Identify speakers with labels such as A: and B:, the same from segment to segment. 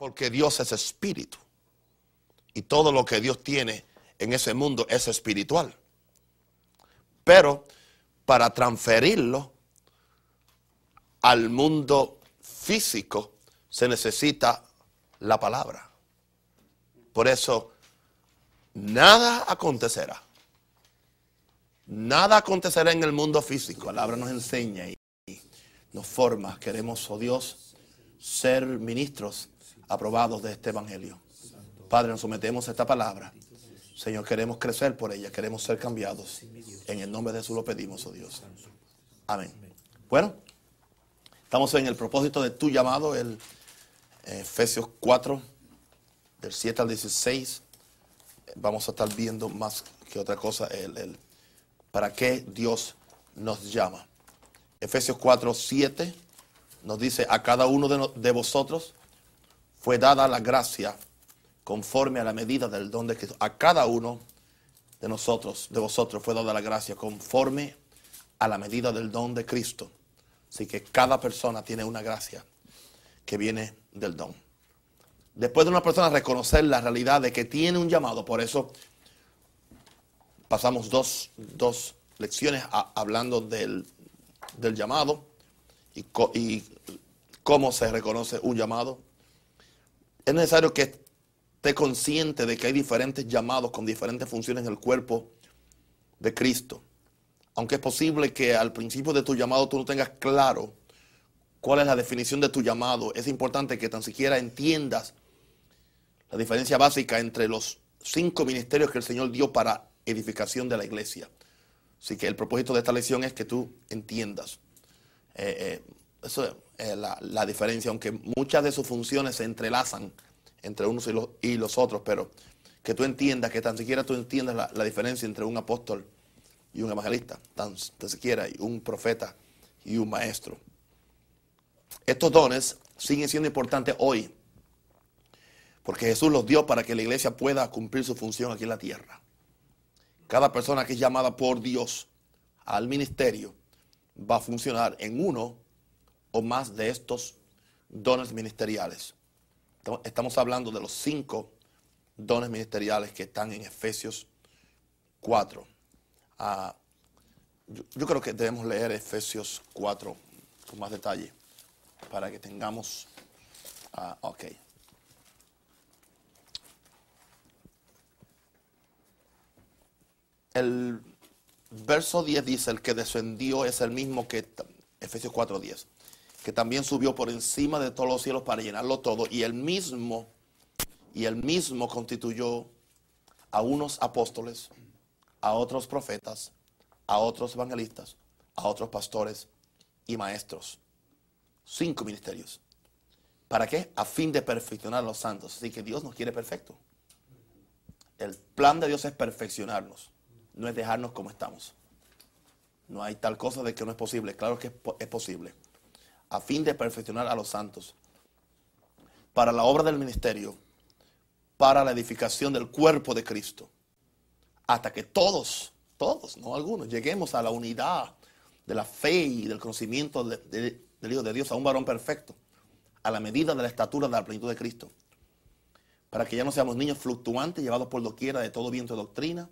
A: Porque Dios es espíritu. Y todo lo que Dios tiene en ese mundo es espiritual. Pero para transferirlo al mundo físico se necesita la palabra. Por eso, nada acontecerá. Nada acontecerá en el mundo físico. La palabra nos enseña y nos forma. Queremos, oh Dios, ser ministros aprobados de este Evangelio. Padre, nos sometemos a esta palabra. Señor, queremos crecer por ella, queremos ser cambiados. En el nombre de Jesús lo pedimos, oh Dios. Amén. Bueno, estamos en el propósito de tu llamado, el Efesios 4, del 7 al 16. Vamos a estar viendo más que otra cosa el, para qué Dios nos llama. Efesios 4, 7 nos dice, a cada uno de, de vosotros fue dada la gracia conforme a la medida del don de Cristo. A cada uno de nosotros, de vosotros, fue dada la gracia conforme a la medida del don de Cristo. Así que cada persona tiene una gracia que viene del don. Después de una persona reconocer la realidad de que tiene un llamado, por eso pasamos dos, lecciones hablando del, llamado y, y cómo se reconoce un llamado. Es necesario que esté consciente de que hay diferentes llamados con diferentes funciones en el cuerpo de Cristo. Aunque es posible que al principio de tu llamado tú no tengas claro cuál es la definición de tu llamado, es importante que tan siquiera entiendas la diferencia básica entre los cinco ministerios que el Señor dio para edificación de la iglesia. Así que el propósito de esta lección es que tú entiendas eh, eh, eso es la, diferencia, aunque muchas de sus funciones se entrelazan entre unos y los, y los otros, pero que tú entiendas, que tan siquiera tú entiendas la, la diferencia entre un apóstol y un evangelista, tan, tan siquiera y un profeta y un maestro. Estos dones siguen siendo importantes hoy, porque Jesús los dio para que la iglesia pueda cumplir su función aquí en la tierra. Cada persona que es llamada por Dios al ministerio va a funcionar en uno o más de estos dones ministeriales. Estamos hablando de los cinco dones ministeriales que están en Efesios 4. Ah, yo, creo que debemos leer Efesios 4 con más detalle para que tengamos... Uh, ok. El verso 10 dice, el que descendió es el mismo que Efesios 4.10 que también subió por encima de todos los cielos para llenarlo todo, y él mismo, y él mismo constituyó a unos apóstoles, a otros profetas, a otros evangelistas, a otros pastores y maestros. Cinco ministerios. ¿Para qué? A fin de perfeccionar a los santos. Así que Dios nos quiere perfecto. El plan de Dios es perfeccionarnos, no es dejarnos como estamos. No hay tal cosa de que no es posible. Claro que es posible a fin de perfeccionar a los santos, para la obra del ministerio, para la edificación del cuerpo de Cristo, hasta que todos, todos, no algunos, lleguemos a la unidad de la fe y del conocimiento del Hijo de Dios, a un varón perfecto, a la medida de la estatura de la plenitud de Cristo, para que ya no seamos niños fluctuantes, llevados por doquiera de todo viento de doctrina,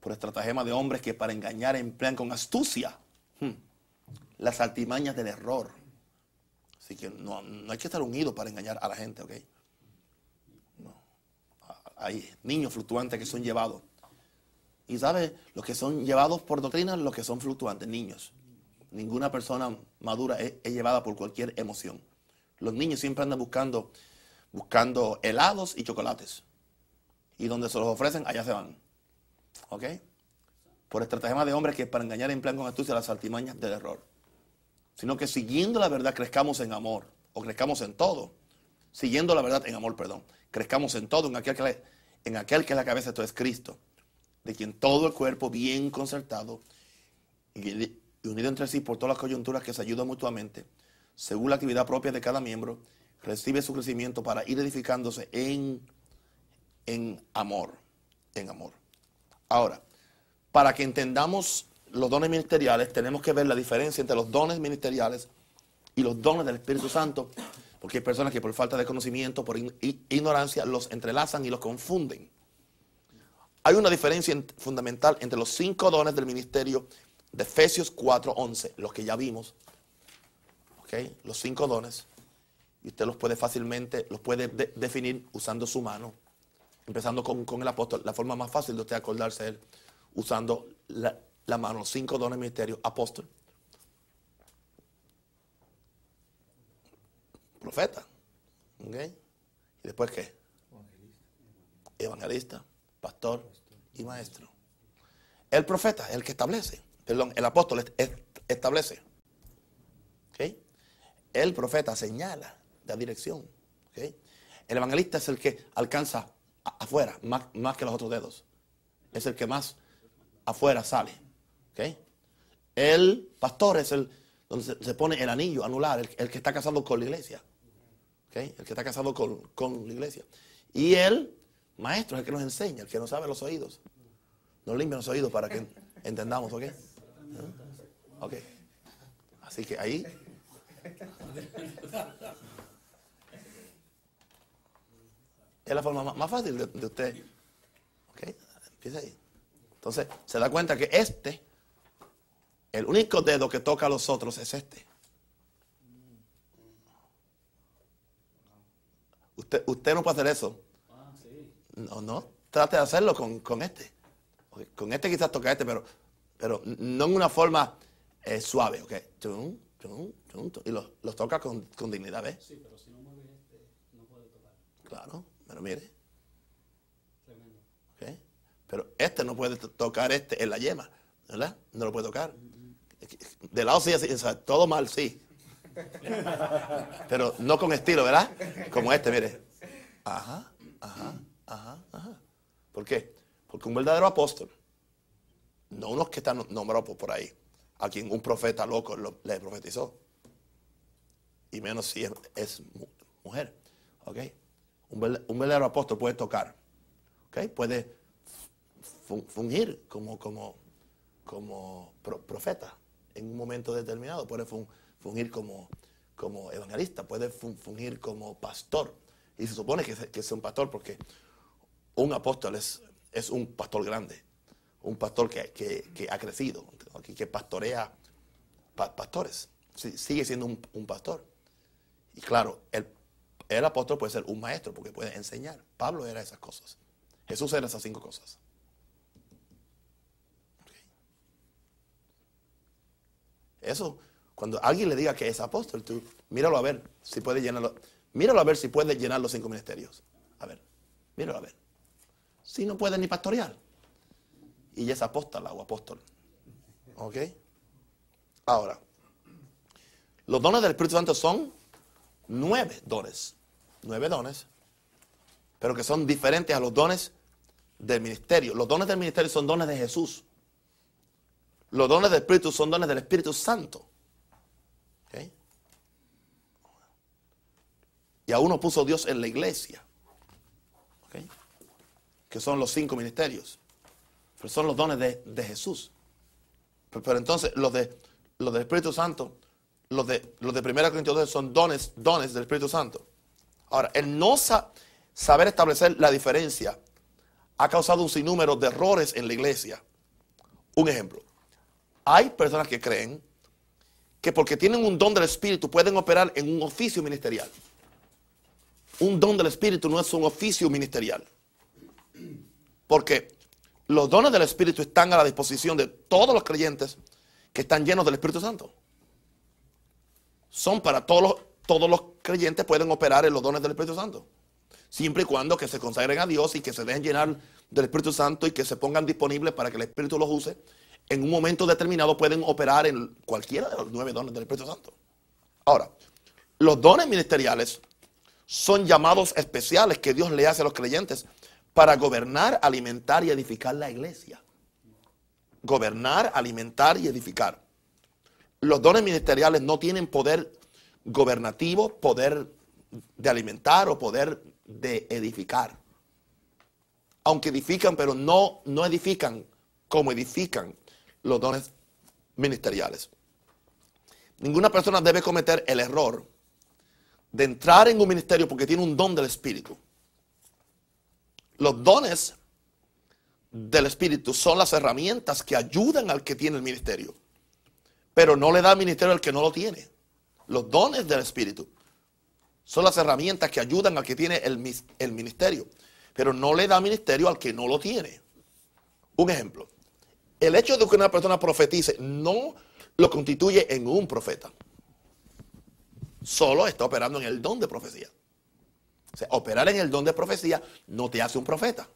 A: por estratagema de hombres que para engañar emplean con astucia hmm, las artimañas del error Así que no, hay que estar unido para engañar a la gente, ¿ok? No. Hay niños fluctuantes que son llevados. Y ¿sabe? Los que son llevados por doctrina, los que son fluctuantes, niños. Ninguna persona madura es, llevada por cualquier emoción. Los niños siempre andan buscando, buscando helados y chocolates. Y donde se los ofrecen, allá se van. ¿Ok? Por estratagema de hombres que para engañar emplean con astucia las artimañas del error sino que siguiendo la verdad crezcamos en amor, o crezcamos en todo. Siguiendo la verdad en amor, perdón. Crezcamos en todo, en aquel que, en aquel que es la cabeza, esto es Cristo, de quien todo el cuerpo bien concertado y unido entre sí por todas las coyunturas que se ayudan mutuamente, según la actividad propia de cada miembro, recibe su crecimiento para ir edificándose en, en amor, en amor. Ahora, para que entendamos los dones ministeriales, tenemos que ver la diferencia entre los dones ministeriales y los dones del Espíritu Santo. Porque hay personas que por falta de conocimiento, por ignorancia, los entrelazan y los confunden. Hay una diferencia fundamental entre los cinco dones del ministerio de Efesios 4:11, los que ya vimos. ¿okay? Los cinco dones. Y usted los puede fácilmente, los puede definir usando su mano. Empezando con, el apóstol. La forma más fácil de usted acordarse es usando la, la mano. Cinco dones del ministerio. Apóstol. Profeta. ¿Okay? ¿Y después qué? Evangelista pastor y maestro. El profeta, el que establece, perdón, el apóstol establece. El profeta señala la dirección. El evangelista es el que alcanza afuera, más, más, que los otros dedos. Es el que más afuera sale. El pastor es el donde se, pone el anillo anular, el, que está casado con la iglesia. El que está casado con, con la iglesia. Y el Maestro es el que nos enseña, el que nos sabe los oídos. Nos limpia los oídos para que entendamos, ¿ok? Ok. Así que ahí. Es la forma más, fácil de, usted. Empieza ahí. Entonces, se da cuenta que este, el único dedo que toca a los otros es este. Usted, usted no puede hacer eso. No, no, trate de hacerlo con, este. Con este quizás toca este, pero, pero no en una forma eh, suave, ¿ok? y los, toca con, dignidad, ¿ves?
B: Sí, pero si no mueve este, no puede tocar.
A: Claro, pero mire. Tremendo. ¿Okay? Pero este no puede tocar este en la yema, ¿verdad? No lo puede tocar. De lado sí, así, todo mal, sí. Pero no con estilo, ¿verdad? Como este, mire. Ajá, ajá. Ajá, ajá. ¿Por qué? Porque un verdadero apóstol, no unos que están nombrados por ahí, a quien un profeta loco le profetizó, y menos si es, mujer, ¿ok? Un, verdadero apóstol puede tocar, ¿ok? Puede fungir como, como, como profeta en un momento determinado, puede fungir como, como evangelista, puede fungir como pastor. Y se supone que, que es un pastor porque un apóstol es, es un pastor grande, un pastor que, ha crecido, que pastorea pastores. sigue siendo un, pastor. Y claro, el, el, apóstol puede ser un maestro porque puede enseñar. Pablo era esas cosas. Jesús era esas cinco cosas. Eso, cuando alguien le diga que es apóstol, tú míralo a ver si puede llenarlo. Míralo a ver si puede llenar los cinco ministerios. A ver, míralo a ver si no puede ni pastorear? Y ya es apóstola o apóstol. ¿Ok? Ahora, los dones del Espíritu Santo son nueve dones. Nueve dones. Pero que son diferentes a los dones del ministerio. Los dones del ministerio son dones de Jesús. Los dones del Espíritu son dones del Espíritu Santo. ¿Ok? Y a uno puso Dios en la iglesia. ¿Ok? que son los cinco ministerios. Pero son los dones de, Jesús. Pero, entonces, los, de, los del Espíritu Santo, los de, los de 1 Corintios 2 son dones, dones del Espíritu Santo. Ahora, el no saber establecer la diferencia ha causado un sinnúmero de errores en la iglesia. Un ejemplo. Hay personas que creen que porque tienen un don del Espíritu pueden operar en un oficio ministerial. Un don del Espíritu no es un oficio ministerial. Porque los dones del Espíritu están a la disposición de todos los creyentes que están llenos del Espíritu Santo. Son para todos los, todos los creyentes pueden operar en los dones del Espíritu Santo. Siempre y cuando que se consagren a Dios y que se dejen llenar del Espíritu Santo y que se pongan disponibles para que el Espíritu los use. En un momento determinado pueden operar en cualquiera de los nueve dones del Espíritu Santo. Ahora, los dones ministeriales son llamados especiales que Dios le hace a los creyentes para gobernar, alimentar y edificar la iglesia. Gobernar, alimentar y edificar. Los dones ministeriales no tienen poder gobernativo, poder de alimentar o poder de edificar. Aunque edifican, pero no, no edifican como edifican los dones ministeriales. Ninguna persona debe cometer el error de entrar en un ministerio porque tiene un don del Espíritu. Los dones del Espíritu son las herramientas que ayudan al que tiene el ministerio, pero no le da ministerio al que no lo tiene. Los dones del Espíritu son las herramientas que ayudan al que tiene el, el ministerio, pero no le da ministerio al que no lo tiene. Un ejemplo, el hecho de que una persona profetice no lo constituye en un profeta. Solo está operando en el don de profecía. O sea, operar en el don de profecía no te hace un profeta.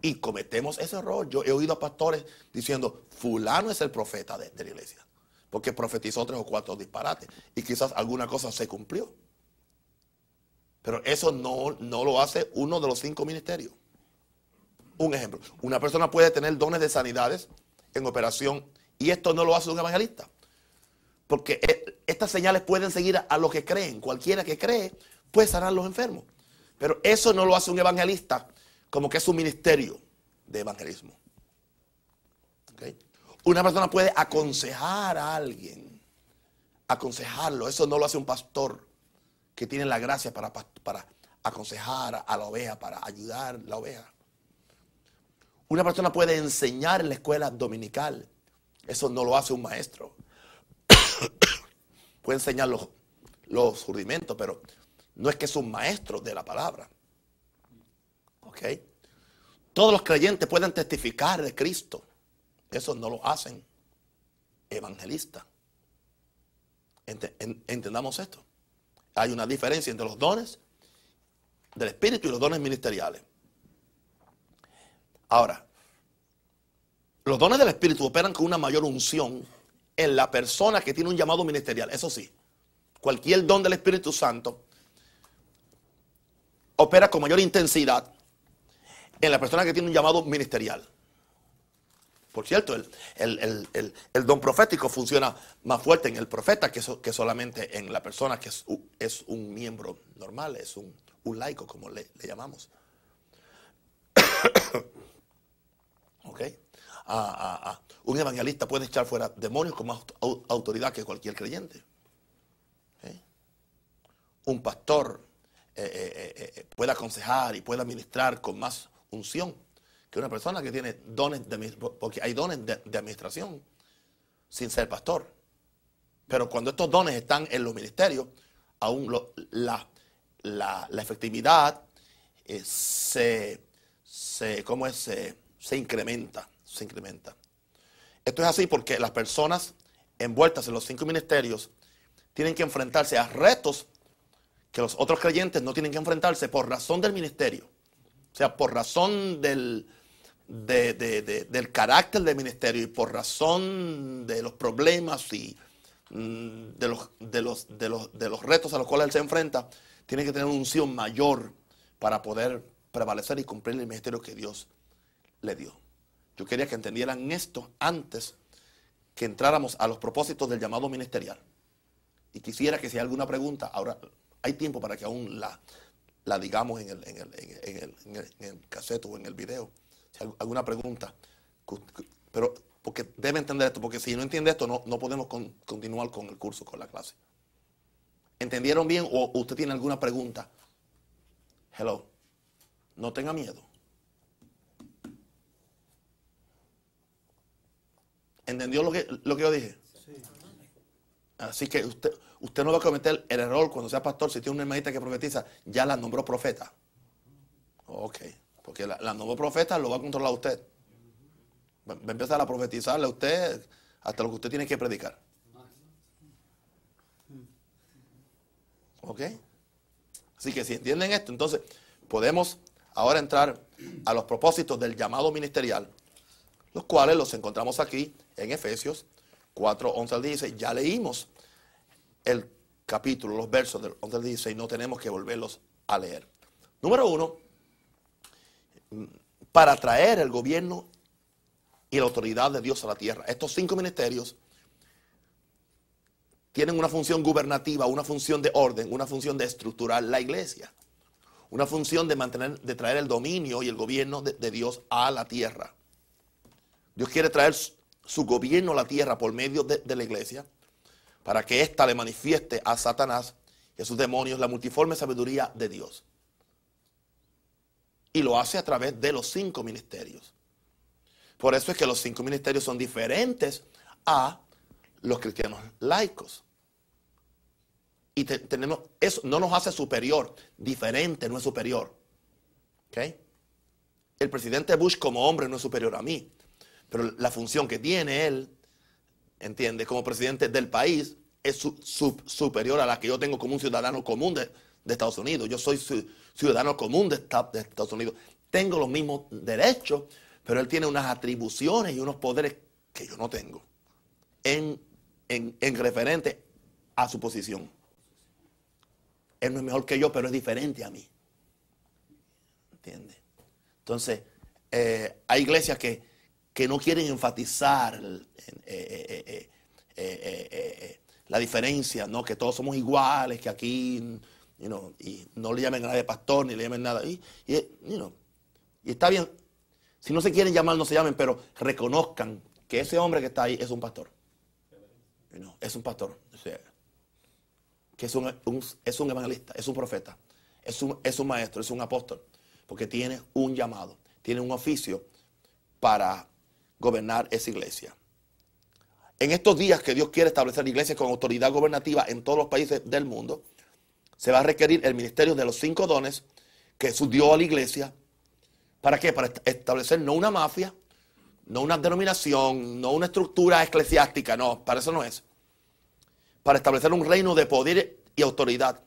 A: Y cometemos ese error. Yo he oído a pastores diciendo, fulano es el profeta de, la iglesia. Porque profetizó tres o cuatro disparates. Y quizás alguna cosa se cumplió. Pero eso no, no lo hace uno de los cinco ministerios. Un ejemplo, una persona puede tener dones de sanidades en operación y esto no lo hace un evangelista. Porque eh, estas señales pueden seguir a, los que creen. Cualquiera que cree puede sanar a los enfermos. Pero eso no lo hace un evangelista como que es un ministerio de evangelismo. Una persona puede aconsejar a alguien, aconsejarlo. Eso no lo hace un pastor que tiene la gracia para, para aconsejar a la oveja, para ayudar a la oveja. Una persona puede enseñar en la escuela dominical. Eso no lo hace un maestro. puede enseñar los, los rudimentos, pero no es que es un maestro de la palabra. ¿Ok? Todos los creyentes pueden testificar de Cristo. Eso no lo hacen evangelistas. Entendamos esto. Hay una diferencia entre los dones del Espíritu y los dones ministeriales. Ahora, los dones del Espíritu operan con una mayor unción en la persona que tiene un llamado ministerial. Eso sí, cualquier don del Espíritu Santo opera con mayor intensidad en la persona que tiene un llamado ministerial. Por cierto, el, don profético funciona más fuerte en el profeta que, que solamente en la persona que es, un miembro normal, es un, laico, como le, le llamamos. ¿Ok? un evangelista puede echar fuera demonios con más autoridad que cualquier creyente. ¿Eh? Un pastor eh, eh, puede aconsejar y puede administrar con más unción que una persona que tiene dones de porque hay dones de, administración sin ser pastor. Pero cuando estos dones están en los ministerios, aún la, efectividad se, se, ¿cómo es? se incrementa se incrementa. Esto es así porque las personas envueltas en los cinco ministerios tienen que enfrentarse a retos que los otros creyentes no tienen que enfrentarse por razón del ministerio. O sea, por razón del, del carácter del ministerio y por razón de los problemas y mm, de los, los, los, de los retos a los cuales él se enfrenta, tiene que tener una unción mayor para poder prevalecer y cumplir el ministerio que Dios le dio. Yo quería que entendieran esto antes que entráramos a los propósitos del llamado ministerial. Y quisiera que si hay alguna pregunta, ahora hay tiempo para que aún la, la digamos en el, en, el, en, el, en, el, cassette o en el video. Si hay alguna pregunta, pero porque debe entender esto, porque si no entiende esto no, no podemos continuar con el curso, con la clase. ¿Entendieron bien o usted tiene alguna pregunta? Hello. No tenga miedo. ¿Entendió lo que, lo que yo dije? Así que usted, usted no va a cometer el error cuando sea pastor, si tiene una hermanita que profetiza, ya la nombró profeta. Ok, porque la, la nombró profeta lo va a controlar usted. Va, a empezar a profetizarle a usted hasta lo que usted tiene que predicar. ¿Ok? Así que si entienden esto, entonces podemos ahora entrar a los propósitos del llamado ministerial los cuales los encontramos aquí en Efesios 4, 11 al 16. Ya leímos el capítulo, los versos del 11 al 16, no tenemos que volverlos a leer. Número uno, para traer el gobierno y la autoridad de Dios a la tierra. Estos cinco ministerios tienen una función gubernativa, una función de orden, una función de estructurar la iglesia, una función de mantener, de traer el dominio y el gobierno de, de Dios a la tierra. Dios quiere traer su gobierno a la tierra por medio de, la iglesia para que ésta le manifieste a Satanás y a sus demonios la multiforme sabiduría de Dios. Y lo hace a través de los cinco ministerios. Por eso es que los cinco ministerios son diferentes a los cristianos laicos. Y tenemos, eso no nos hace superior, diferente, no es superior. El presidente Bush como hombre no es superior a mí, pero la función que tiene él, entiende, como presidente del país, es superior a la que yo tengo como un ciudadano común de, Estados Unidos. Yo soy ciudadano común de, Estados Unidos. Tengo los mismos derechos, pero él tiene unas atribuciones y unos poderes que yo no tengo en, en referente a su posición. Él no es mejor que yo, pero es diferente a mí. ¿Entiendes? Entonces, eh, hay iglesias que, no quieren enfatizar la diferencia, ¿no? Que todos somos iguales, que aquí, y no le llamen a nadie pastor, ni le llamen nada. Y, y, y está bien, si no se quieren llamar, no se llamen, pero reconozcan que ese hombre que está ahí es un pastor. es un pastor que es un, es un evangelista, es un profeta, es un, es un maestro, es un apóstol, porque tiene un llamado, tiene un oficio para gobernar esa iglesia. En estos días que Dios quiere establecer iglesias con autoridad gobernativa en todos los países del mundo, se va a requerir el ministerio de los cinco dones que Jesús dio a la iglesia. ¿Para qué? Para establecer no una mafia, no una denominación, no una estructura eclesiástica, no, para eso no es para establecer un reino de poder y autoridad,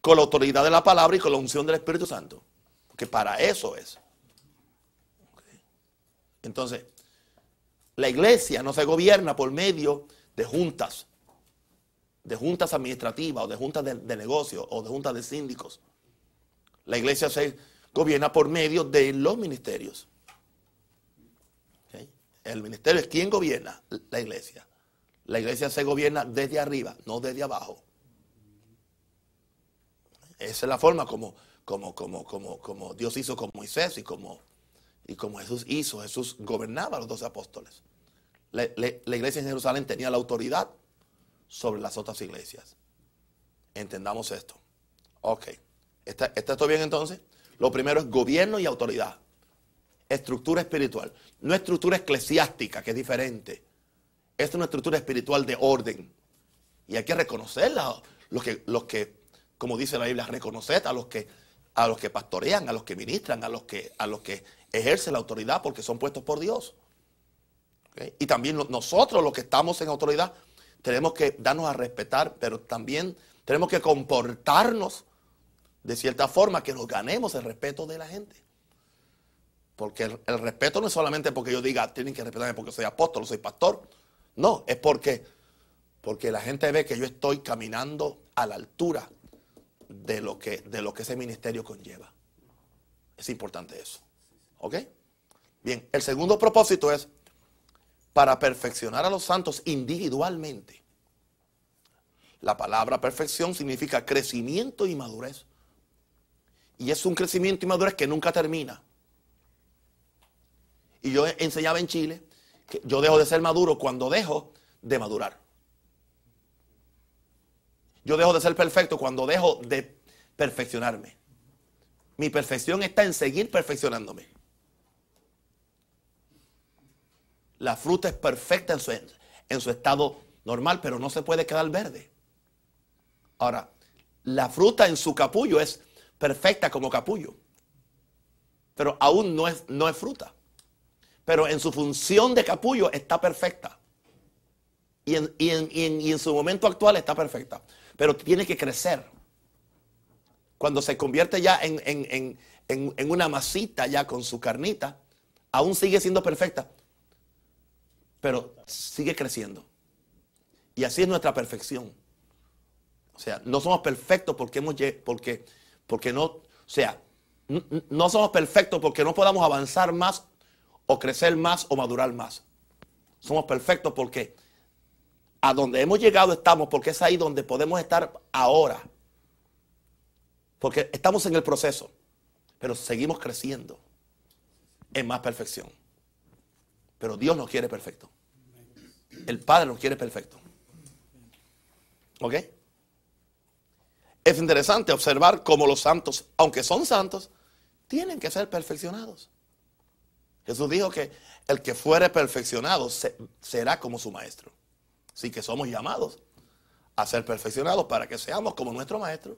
A: con la autoridad de la palabra y con la unción del Espíritu Santo. Porque para eso es. Entonces, la iglesia no se gobierna por medio de juntas, de juntas administrativas o de juntas de, negocios o de juntas de síndicos. La iglesia se gobierna por medio de los ministerios. El ministerio es quien gobierna la iglesia. La iglesia se gobierna desde arriba, no desde abajo. Esa es la forma como, como, como, como, como Dios hizo con Moisés y como, y como Jesús hizo. Jesús gobernaba a los doce apóstoles. La, iglesia en Jerusalén tenía la autoridad sobre las otras iglesias. Entendamos esto. Ok. ¿Está, ¿Está esto bien entonces? Lo primero es gobierno y autoridad. Estructura espiritual. No estructura eclesiástica, que es diferente es una estructura espiritual de orden. Y hay que reconocerla. Los que, los que como dice la Biblia, reconocer a los que, a los que pastorean, a los que ministran, a los que, a los que ejercen la autoridad porque son puestos por Dios. Y también nosotros, los que estamos en autoridad, tenemos que darnos a respetar, pero también tenemos que comportarnos de cierta forma que nos ganemos el respeto de la gente. Porque el, respeto no es solamente porque yo diga, tienen que respetarme porque soy apóstol, soy pastor. No, es porque, porque la gente ve que yo estoy caminando a la altura de lo que, de lo que ese ministerio conlleva. Es importante eso. ¿Ok? Bien, el segundo propósito es para perfeccionar a los santos individualmente. La palabra perfección significa crecimiento y madurez. Y es un crecimiento y madurez que nunca termina. Y yo enseñaba en Chile yo dejo de ser maduro cuando dejo de madurar. Yo dejo de ser perfecto cuando dejo de perfeccionarme. Mi perfección está en seguir perfeccionándome. La fruta es perfecta en su, en su estado normal, pero no se puede quedar verde. Ahora, la fruta en su capullo es perfecta como capullo, pero aún no es, no es fruta pero en su función de capullo está perfecta. Y en, su momento actual está perfecta. Pero tiene que crecer. Cuando se convierte ya en, en una masita ya con su carnita, aún sigue siendo perfecta, pero sigue creciendo. Y así es nuestra perfección. O sea, no somos perfectos porque hemos porque, porque no, o sea, no somos perfectos porque no podamos avanzar más o crecer más o madurar más. Somos perfectos porque a donde hemos llegado estamos, porque es ahí donde podemos estar ahora. Porque estamos en el proceso, pero seguimos creciendo en más perfección. Pero Dios nos quiere perfecto. El Padre nos quiere perfecto. ¿Ok? es interesante observar cómo los santos, aunque son santos, tienen que ser perfeccionados. Jesús dijo que el que fuere perfeccionado será como su maestro. Así que somos llamados a ser perfeccionados para que seamos como nuestro maestro.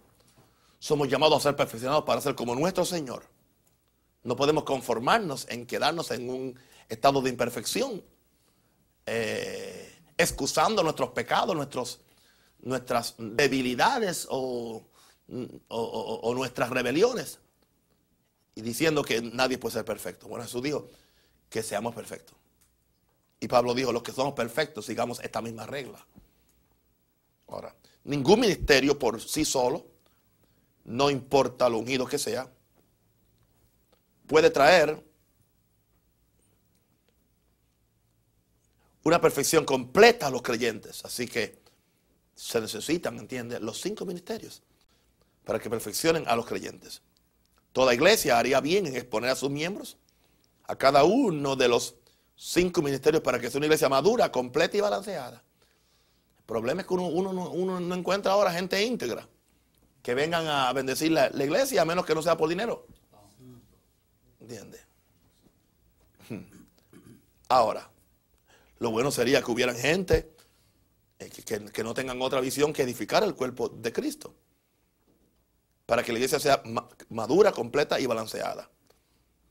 A: Somos llamados a ser perfeccionados para ser como nuestro Señor. No podemos conformarnos en quedarnos en un estado de imperfección, eh, excusando nuestros pecados, nuestros, nuestras debilidades o, o nuestras rebeliones y diciendo que nadie puede ser perfecto. Bueno, Jesús dijo que seamos perfectos. Y Pablo dijo, los que somos perfectos, sigamos esta misma regla. Ahora, ningún ministerio por sí solo, no importa lo unido que sea, puede traer una perfección completa a los creyentes. Así que se necesitan, ¿entiendes? Los cinco ministerios para que perfeccionen a los creyentes. Toda iglesia haría bien en exponer a sus miembros a cada uno de los cinco ministerios para que sea una iglesia madura, completa y balanceada. El problema es que uno, no encuentra ahora gente íntegra que vengan a bendecir la, iglesia a menos que no sea por dinero. ¿Entiendes? Hmm. Ahora, lo bueno sería que hubieran gente eh, que, no tengan otra visión que edificar el cuerpo de Cristo. Para que la iglesia sea madura, completa y balanceada.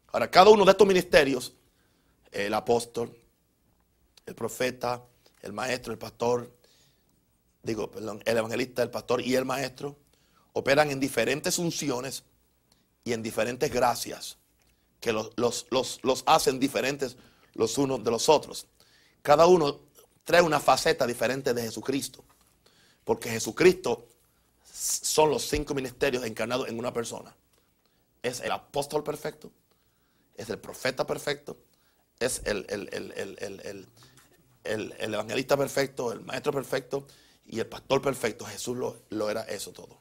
A: Ahora, cada uno de estos ministerios, el apóstol, el profeta, el maestro, el pastor, digo, el evangelista, el pastor y el maestro, operan en diferentes unciones y en diferentes gracias que los, hacen diferentes los unos de los otros. Cada uno trae una faceta diferente de Jesucristo, porque Jesucristo son los cinco ministerios encarnados en una persona. Es el apóstol perfecto, es el profeta perfecto, es el, el, evangelista perfecto, el maestro perfecto y el pastor perfecto. Jesús lo, era eso todo.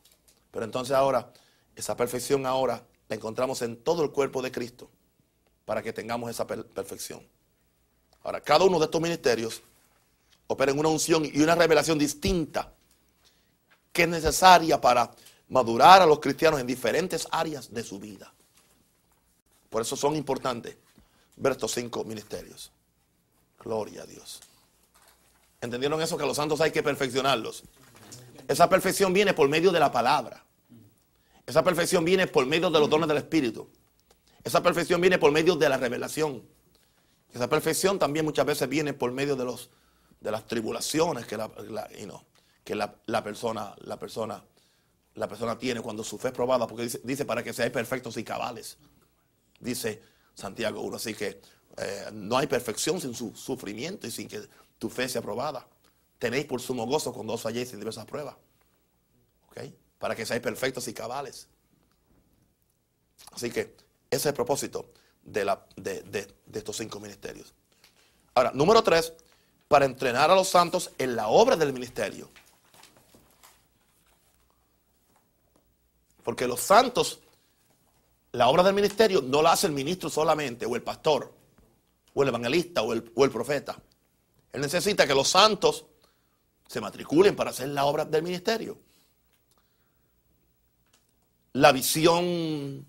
A: Pero entonces ahora, esa perfección ahora la encontramos en todo el cuerpo de Cristo para que tengamos esa perfección. Ahora, cada uno de estos ministerios opera en una unción y una revelación distinta que es necesaria para madurar a los cristianos en diferentes áreas de su vida. Por eso son importantes ver estos cinco ministerios. Gloria a Dios. ¿Entendieron eso? Que los santos hay que perfeccionarlos. Esa perfección viene por medio de la palabra. Esa perfección viene por medio de los dones del Espíritu. Esa perfección viene por medio de la revelación. Esa perfección también muchas veces viene por medio de, los, de las tribulaciones que, la, que la, persona, la, persona, la persona tiene cuando su fe es probada. Porque dice, para que seáis perfectos y cabales dice Santiago 1. Así que eh, no hay perfección sin su sufrimiento y sin que tu fe sea probada. Tenéis por sumo gozo cuando os halléis en diversas pruebas. ¿Ok? Para que seáis perfectos y cabales. Así que ese es el propósito de, la, de, de estos cinco ministerios. Ahora, número tres, para entrenar a los santos en la obra del ministerio. Porque los santos la obra del ministerio no la hace el ministro solamente, o el pastor, o el evangelista, o el, profeta. Él necesita que los santos se matriculen para hacer la obra del ministerio. La visión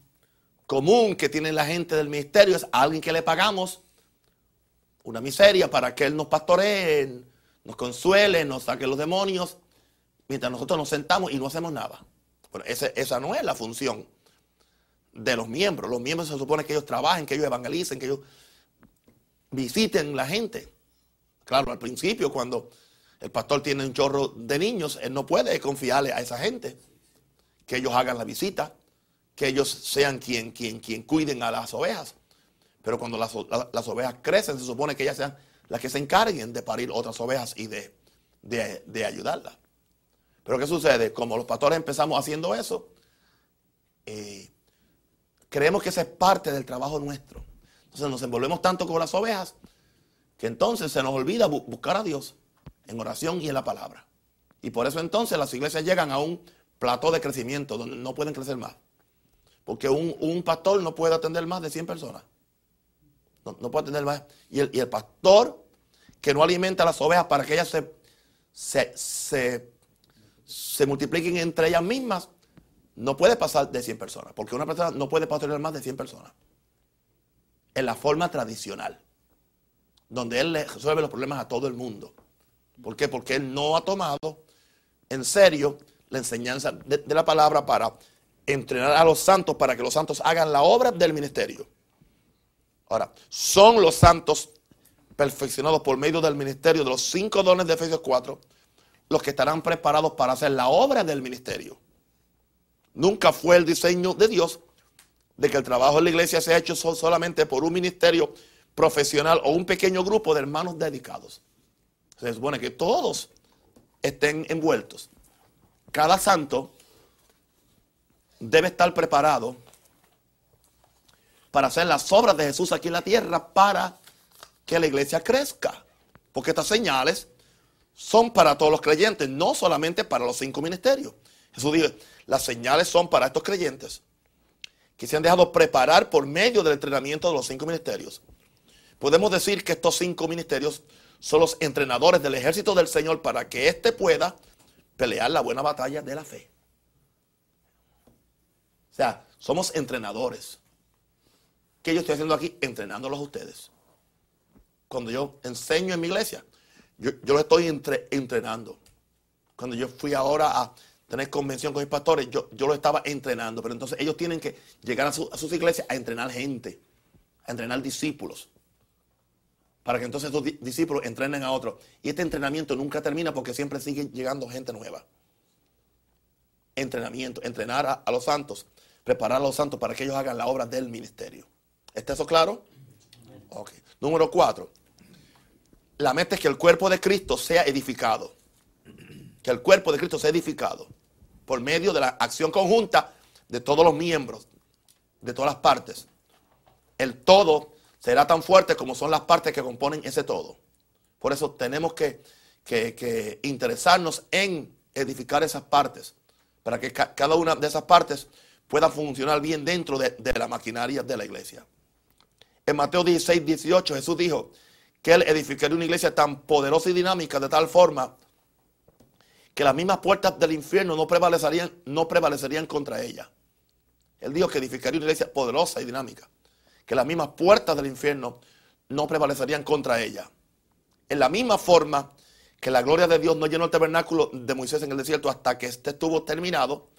A: común que tiene la gente del ministerio es a alguien que le pagamos una miseria para que Él nos pastoree, nos consuele, nos saque los demonios, mientras nosotros nos sentamos y no hacemos nada. Bueno, esa no es la función de los miembros. Los miembros se supone que ellos trabajen, que ellos evangelicen, que ellos visiten la gente. Claro, al principio cuando el pastor tiene un chorro de niños, él no puede confiarle a esa gente que ellos hagan la visita, que ellos sean quien, quien, quien cuiden a las ovejas. Pero cuando las, ovejas crecen, se supone que ellas sean las que se encarguen de parir otras ovejas y de, de ayudarlas. Pero ¿qué sucede? Como los pastores empezamos haciendo eso, eh, creemos que esa es parte del trabajo nuestro. Entonces nos envolvemos tanto con las ovejas que entonces se nos olvida buscar a Dios en oración y en la palabra. Y por eso entonces las iglesias llegan a un plató de crecimiento donde no pueden crecer más. Porque un, pastor no puede atender más de 100 personas. No, puede atender más. Y el, pastor que no alimenta las ovejas para que ellas se, se, se multipliquen entre ellas mismas, no puede pasar de 100 personas, porque una persona no puede pastorear más de 100 personas. En la forma tradicional, donde él le resuelve los problemas a todo el mundo. ¿Por qué? Porque él no ha tomado en serio la enseñanza de la palabra para entrenar a los santos para que los santos hagan la obra del ministerio. Ahora, son los santos perfeccionados por medio del ministerio de los cinco dones de Efesios 4 los que estarán preparados para hacer la obra del ministerio. Nunca fue el diseño de Dios de que el trabajo en la iglesia sea hecho solamente por un ministerio profesional o un pequeño grupo de hermanos dedicados. Se supone que todos estén envueltos. Cada santo debe estar preparado para hacer las obras de Jesús aquí en la tierra para que la iglesia crezca. Porque estas señales son para todos los creyentes, no solamente para los cinco ministerios. Jesús dijo, las señales son para estos creyentes que se han dejado preparar por medio del entrenamiento de los cinco ministerios. Podemos decir que estos cinco ministerios son los entrenadores del ejército del Señor para que éste pueda pelear la buena batalla de la fe. O sea, somos entrenadores. ¿Qué yo estoy haciendo aquí? Entrenándolos a ustedes. Cuando yo enseño en mi iglesia, yo, yo lo estoy entrenando. Cuando yo fui ahora a tener convención con mis pastores, yo, yo lo estaba entrenando. Pero entonces ellos tienen que llegar a, sus iglesias a entrenar gente, a entrenar discípulos. Para que entonces esos discípulos entrenen a otros. Y este entrenamiento nunca termina porque siempre sigue llegando gente nueva. Entrenamiento, entrenar a los santos, preparar a los santos para que ellos hagan la obra del ministerio. ¿Está eso claro? Ok. Número cuatro. La meta es que el cuerpo de Cristo sea edificado. Que el cuerpo de Cristo sea edificado por medio de la acción conjunta de todos los miembros, de todas las partes. El todo será tan fuerte como son las partes que componen ese todo. Por eso tenemos que, interesarnos en edificar esas partes, para que cada una de esas partes pueda funcionar bien dentro de la maquinaria de la iglesia. En Mateo 16, 18 Jesús dijo que él edificaría una iglesia tan poderosa y dinámica de tal forma que las mismas puertas del infierno no prevalecerían, no prevalecerían contra ella. Él dijo que edificaría una iglesia poderosa y dinámica, que las mismas puertas del infierno no prevalecerían contra ella. En la misma forma que la gloria de Dios no llenó el tabernáculo de Moisés en el desierto hasta que este estuvo terminado,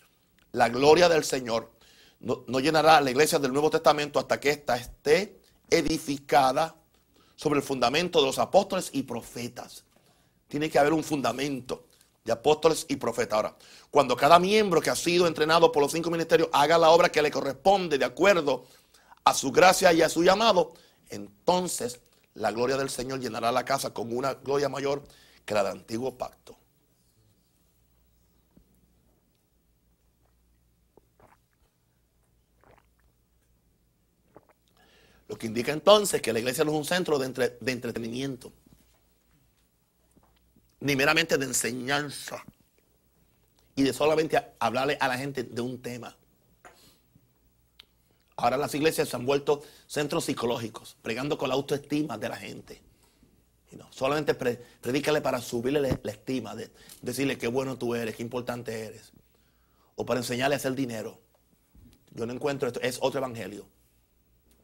A: la gloria del Señor no, no llenará la iglesia del Nuevo Testamento hasta que ésta esté edificada sobre el fundamento de los apóstoles y profetas. Tiene que haber un fundamento de apóstoles y profetas. Ahora, cuando cada miembro que ha sido entrenado por los cinco ministerios haga la obra que le corresponde de acuerdo a su gracia y a su llamado, entonces la gloria del Señor llenará la casa con una gloria mayor que la del antiguo pacto. Lo que indica entonces que la iglesia no es un centro de, entretenimiento, ni meramente de enseñanza, y de solamente hablarle a la gente de un tema. Ahora las iglesias se han vuelto centros psicológicos, pregando con la autoestima de la gente. solamente predícale para subirle la, estima, de, decirle qué bueno tú eres, qué importante eres. O para enseñarle a hacer dinero. Yo no encuentro esto, es otro evangelio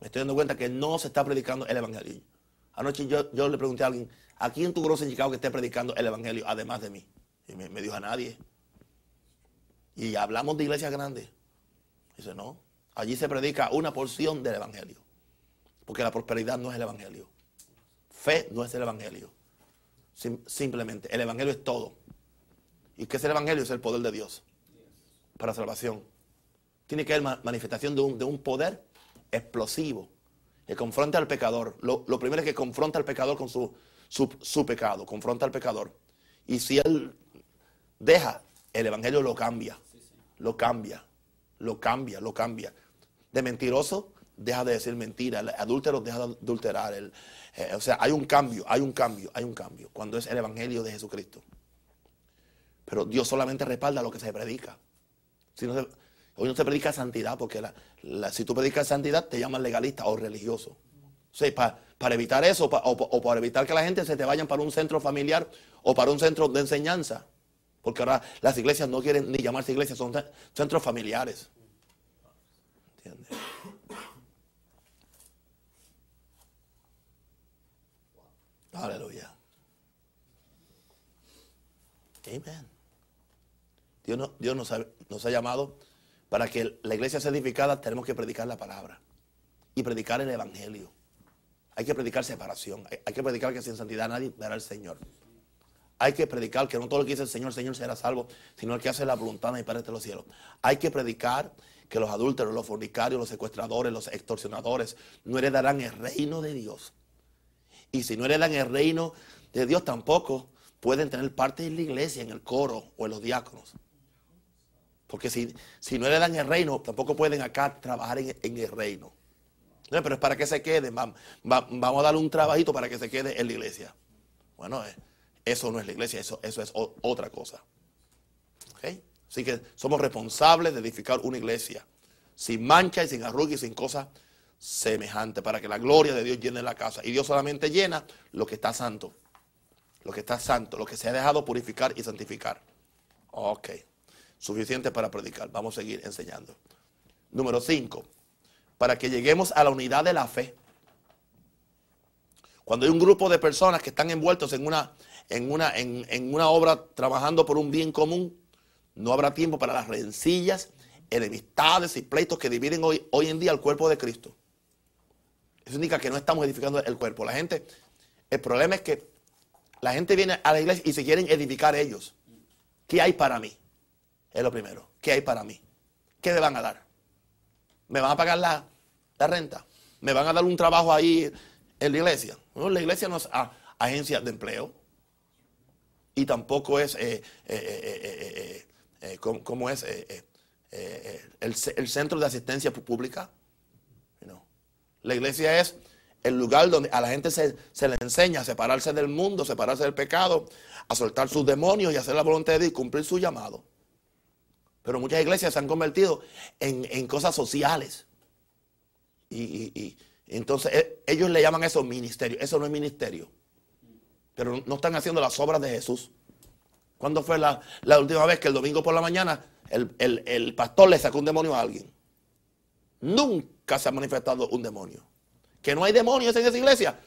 A: me estoy dando cuenta que no se está predicando el Evangelio. Anoche yo, le pregunté a alguien, ¿a quién tú conoces en Chicago que esté predicando el Evangelio además de mí? Y me, dijo a nadie. Y hablamos de iglesias grandes. Dice, no, allí se predica una porción del Evangelio. Porque la prosperidad no es el Evangelio. Fe no es el Evangelio. simplemente, el Evangelio es todo. ¿Y qué es el Evangelio? Es el poder de Dios para salvación. Tiene que haber manifestación de un poder explosivo que confronta al pecador. Lo, primero es que confronta al pecador con su, su, pecado, confronta al pecador. Y si él deja, el Evangelio lo cambia, lo cambia, lo cambia, lo cambia. De mentiroso, deja de decir mentira. El adúltero deja de adulterar. El, eh, o sea, hay un cambio, hay un cambio, hay un cambio. Cuando es el Evangelio de Jesucristo. Pero Dios solamente respalda lo que se predica. Si no Hoy no se predica santidad porque si tú predicas santidad te llaman legalista o religioso. O sea, para, evitar eso o, para evitar que la gente se te vayan para un centro familiar o para un centro de enseñanza. Porque ahora las iglesias no quieren ni llamarse iglesias, son ce- centros familiares. ¿Entiendes? Aleluya. Amén. Dios, Dios nos ha llamado para que la iglesia sea edificada, tenemos que predicar la palabra y predicar el evangelio. Hay que predicar separación. Hay, que predicar que sin santidad nadie verá al Señor. Hay que predicar que no todo lo que dice el Señor, el Señor será salvo, sino el que hace la voluntad de mi Padre de los cielos. Hay que predicar que los adúlteros, los fornicarios, los secuestradores, los extorsionadores no heredarán el reino de Dios. Y si no heredan el reino de Dios, tampoco pueden tener parte en la iglesia, en el coro o en los diáconos. Porque si, si no heredan el reino, tampoco pueden acá trabajar en, en el reino. No, pero es para que se queden. vam- va- Vamos a darle un trabajito para que se quede en la iglesia. Bueno, eh, eso no es la iglesia, eso, eso es otra cosa. ¿Ok? Así que somos responsables de edificar una iglesia sin mancha y sin arruga y sin cosas semejantes para que la gloria de Dios llene la casa. Y Dios solamente llena lo que está santo. Lo que está santo, lo que se ha dejado purificar y santificar. Ok. Suficiente para predicar. Vamos a seguir enseñando. Número 5. Para que lleguemos a la unidad de la fe. Cuando hay un grupo de personas que están envueltos en una, en una, en, una obra trabajando por un bien común, no habrá tiempo para las rencillas, enemistades y pleitos que dividen hoy, hoy en día el cuerpo de Cristo. Eso indica que no estamos edificando el cuerpo. La gente, el problema es que la gente viene a la iglesia y se quieren edificar ellos. ¿Qué hay para mí? Es lo primero. ¿Qué hay para mí? ¿Qué me van a dar? ¿Me van a pagar la, la renta? ¿Me van a dar un trabajo ahí en la iglesia? No, la iglesia no es a- agencia de empleo. Y tampoco es, eh, eh, eh, eh, eh, eh, eh, ¿cómo, cómo es? El, el centro de asistencia pública. No. La iglesia es el lugar donde a la gente se, se le enseña a separarse del mundo, separarse del pecado, a soltar sus demonios y hacer la voluntad de Dios y cumplir su llamado. Pero muchas iglesias se han convertido en, en cosas sociales. Y, y- entonces eh, ellos le llaman eso ministerio. Eso no es ministerio. Pero no están haciendo las obras de Jesús. ¿Cuándo fue la, la última vez que el domingo por la mañana el, el- el pastor le sacó un demonio a alguien? Nunca se ha manifestado un demonio. Que no hay demonios en esa iglesia.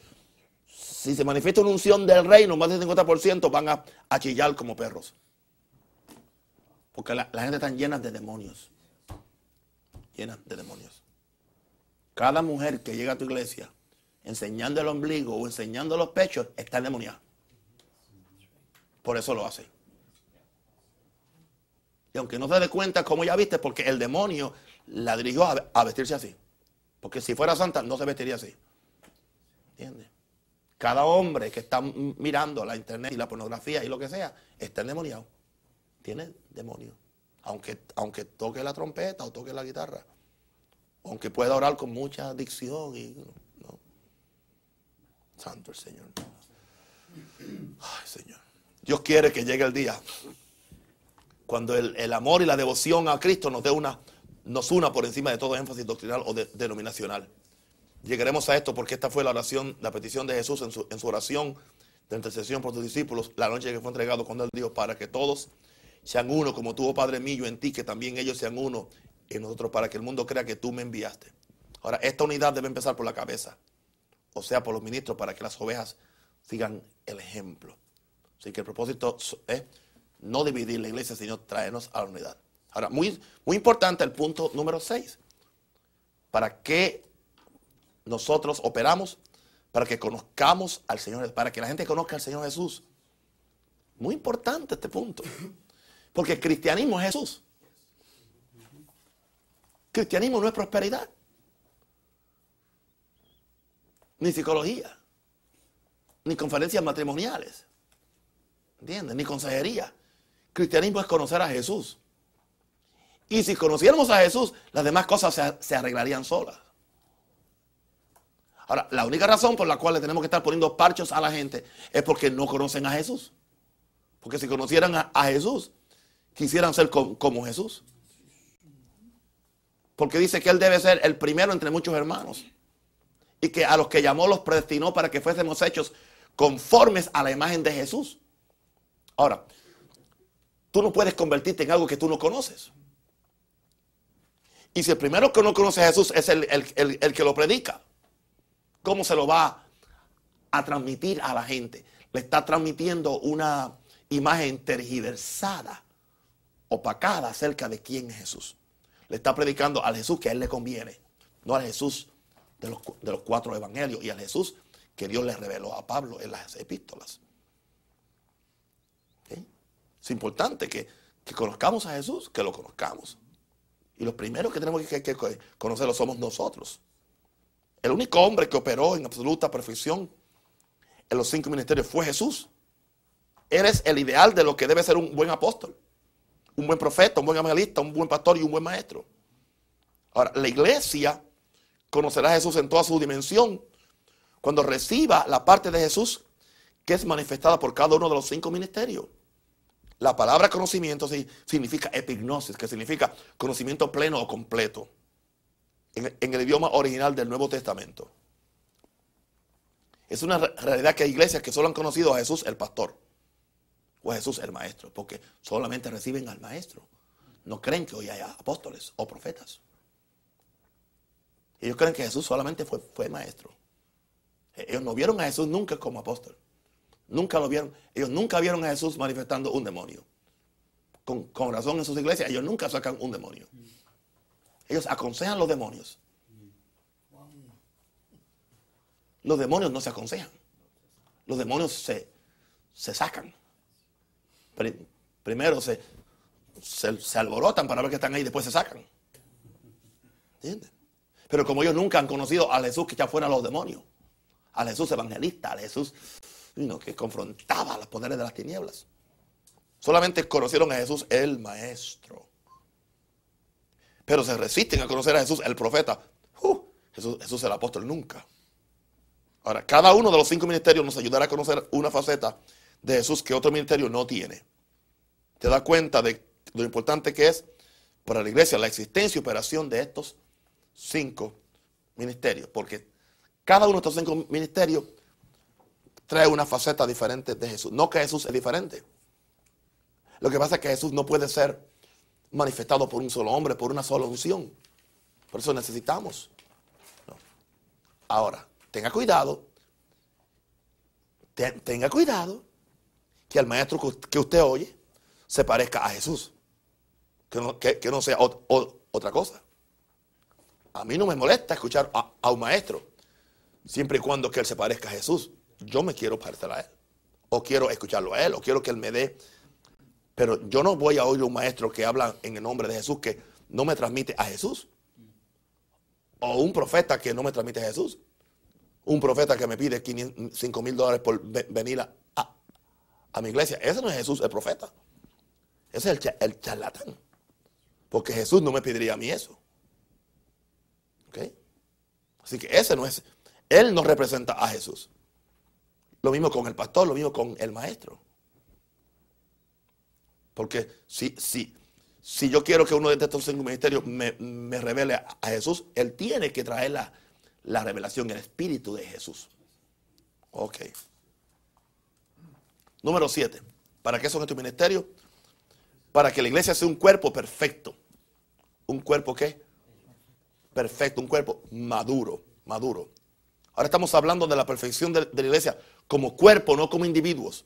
A: Si se manifiesta una unción del reino, más del 50% van a, a chillar como perros. Porque la, gente está llena de demonios. Llena de demonios. Cada mujer que llega a tu iglesia enseñando el ombligo o enseñando los pechos está endemoniada. Por eso lo hace. Y aunque no se dé cuenta cómo ya viste, porque el demonio la dirigió a, a vestirse así. Porque si fuera santa, no se vestiría así. ¿Entiendes? Cada hombre que está mirando la internet y la pornografía y lo que sea, está endemoniado. Tiene demonio. Aunque, aunque toque la trompeta o toque la guitarra. Aunque pueda orar con mucha dicción y no. Santo el Señor. Ay, Señor. Dios quiere que llegue el día cuando el, el amor y la devoción a Cristo nos dé una, nos una por encima de todo énfasis doctrinal o de- denominacional. Llegaremos a esto porque esta fue la oración, la petición de Jesús en su, en su oración de intercesión por tus discípulos la noche que fue entregado cuando él dijo para que todos sean uno como tuvo Padre mío en ti, que también ellos sean uno en nosotros para que el mundo crea que tú me enviaste. Ahora, esta unidad debe empezar por la cabeza, o sea, por los ministros, para que las ovejas sigan el ejemplo. Así que el propósito es no dividir la iglesia, sino traernos a la unidad. Ahora, muy, muy importante el punto número 6. ¿Para qué nosotros operamos? Para que conozcamos al Señor, para que la gente conozca al Señor Jesús. Muy importante este punto. Porque el cristianismo es Jesús. Cristianismo no es prosperidad. Ni psicología. Ni conferencias matrimoniales. ¿Entiendes? Ni consejería. Cristianismo es conocer a Jesús. Y si conociéramos a Jesús, las demás cosas se, se arreglarían solas. Ahora, la única razón por la cual le tenemos que estar poniendo parchos a la gente es porque no conocen a Jesús. Porque si conocieran a, a Jesús, quisieran ser com- como Jesús. Porque dice que Él debe ser el primero entre muchos hermanos. Y que a los que llamó los predestinó para que fuésemos hechos conformes a la imagen de Jesús. Ahora, tú no puedes convertirte en algo que tú no conoces. Y si el primero que no conoce a Jesús es el que lo predica, ¿cómo se lo va a transmitir a la gente? Le está transmitiendo una imagen tergiversada, opacada acerca de quién es Jesús. Le está predicando al Jesús que a él le conviene, no al Jesús de los, cuatro evangelios y al Jesús que Dios le reveló a Pablo en las epístolas. Es importante que, que conozcamos a Jesús, que lo conozcamos. Y los primeros que tenemos que, que- que conocerlo somos nosotros. El único hombre que operó en absoluta perfección en los cinco ministerios fue Jesús. Eres el ideal de lo que debe ser un buen apóstol, un buen profeta, un buen evangelista, un buen pastor y un buen maestro. Ahora, la iglesia conocerá a Jesús en toda su dimensión cuando reciba la parte de Jesús que es manifestada por cada uno de los cinco ministerios. La palabra conocimiento significa epignosis, que significa conocimiento pleno o completo, en, el idioma original del Nuevo Testamento. Es una re- realidad que hay iglesias que solo han conocido a Jesús el pastor o a Jesús el maestro, porque solamente reciben al maestro. No creen que hoy haya apóstoles o profetas. Ellos creen que Jesús solamente fue, fue maestro. Ellos no vieron a Jesús nunca como apóstol. Nunca lo vieron. Ellos nunca vieron a Jesús manifestando un demonio. Con, con razón en sus iglesias, ellos nunca sacan un demonio. Ellos aconsejan los demonios. Los demonios no se aconsejan. Los demonios se, se sacan. Pri- primero se, se, alborotan para ver que están ahí, después se sacan. ¿Entiendes? Pero como ellos nunca han conocido al Jesús que ya fuera los demonios, al Jesús evangelista, al Jesús know, que confrontaba los poderes de las tinieblas. Solamente conocieron a Jesús el maestro. Pero se resisten a conocer a Jesús el profeta. Uh, Jesús, Jesús el apóstol nunca. Ahora, cada uno de los cinco ministerios nos ayudará a conocer una faceta de Jesús que otro ministerio no tiene. Te das cuenta de lo importante que es para la iglesia la existencia y operación de estos cinco ministerios. Porque cada uno de estos cinco ministerios trae una faceta diferente de Jesús. No que Jesús es diferente. Lo que pasa es que Jesús no puede ser manifestado por un solo hombre, por una sola unción. Por eso necesitamos. Ahora, tenga cuidado. Te- tenga cuidado que el maestro que usted- oye se parezca a Jesús. Que no, que- no sea otra cosa. A mí no me molesta escuchar a, un maestro, siempre y cuando que él se parezca a Jesús. Yo me quiero parecer a él. O quiero escucharlo a él, o quiero que él me dé. Pero yo no voy a oír a un maestro que habla en el nombre de Jesús que no me transmite a Jesús. O un profeta que no me transmite a Jesús. Un profeta que me pide 5 mil dólares por ve- venir a, a- mi iglesia. Ese no es Jesús, el profeta. Ese es el, el charlatán. Porque Jesús no me pediría a mí eso. ¿Ok? Así que ese no es. Él no representa a Jesús. Lo mismo con el pastor, lo mismo con el maestro. Porque si, si, si yo quiero que uno de estos cinco ministerios me, me revele a, a Jesús, él tiene que traer la, la revelación, el espíritu de Jesús. Ok. Número siete. ¿Para qué son estos ministerios? Para que la iglesia sea un cuerpo perfecto. ¿Un cuerpo qué? Perfecto, un cuerpo maduro, maduro. Ahora estamos hablando de la perfección de, la iglesia como cuerpo, no como individuos.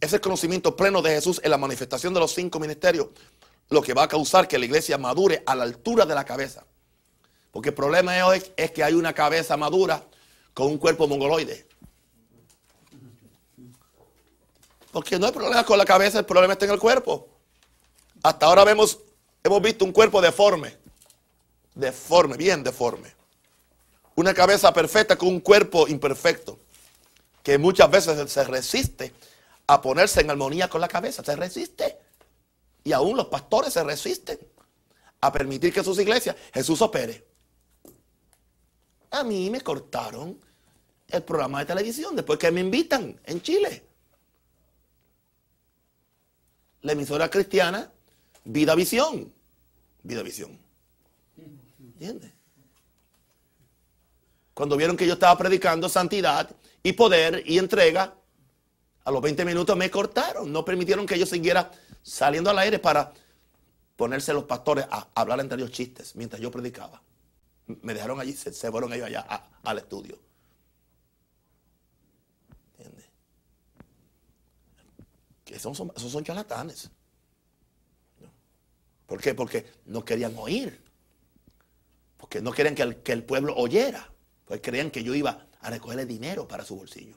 A: Ese conocimiento pleno de Jesús en la manifestación de los cinco ministerios, lo que va a causar que la iglesia madure a la altura de la cabeza. Porque el problema de hoy es que hay una cabeza madura con un cuerpo mongoloide. Porque no hay problema con la cabeza, el problema está en el cuerpo. Hasta ahora vemos, hemos visto un cuerpo deforme. Deforme, bien deforme. Una cabeza perfecta con un cuerpo imperfecto. Que muchas veces se resiste a ponerse en armonía con la cabeza. Se resiste. Y aún los pastores se resisten a permitir que sus iglesias Jesús opere. A mí me cortaron el programa de televisión después que me invitan en Chile. La emisora cristiana Vida Visión. Vida Visión. ¿Entiendes? Cuando vieron que yo estaba predicando santidad y poder y entrega, A los 20 minutos me cortaron, no permitieron que yo siguiera saliendo al aire para ponerse los pastores a hablar entre ellos chistes mientras yo predicaba. Me dejaron allí, se, fueron ellos allá al estudio. Que esos son, esos son charlatanes. ¿Por qué? Porque no querían oír. Porque no querían que el, que el pueblo oyera. Pues creían que yo iba a recogerle dinero para su bolsillo.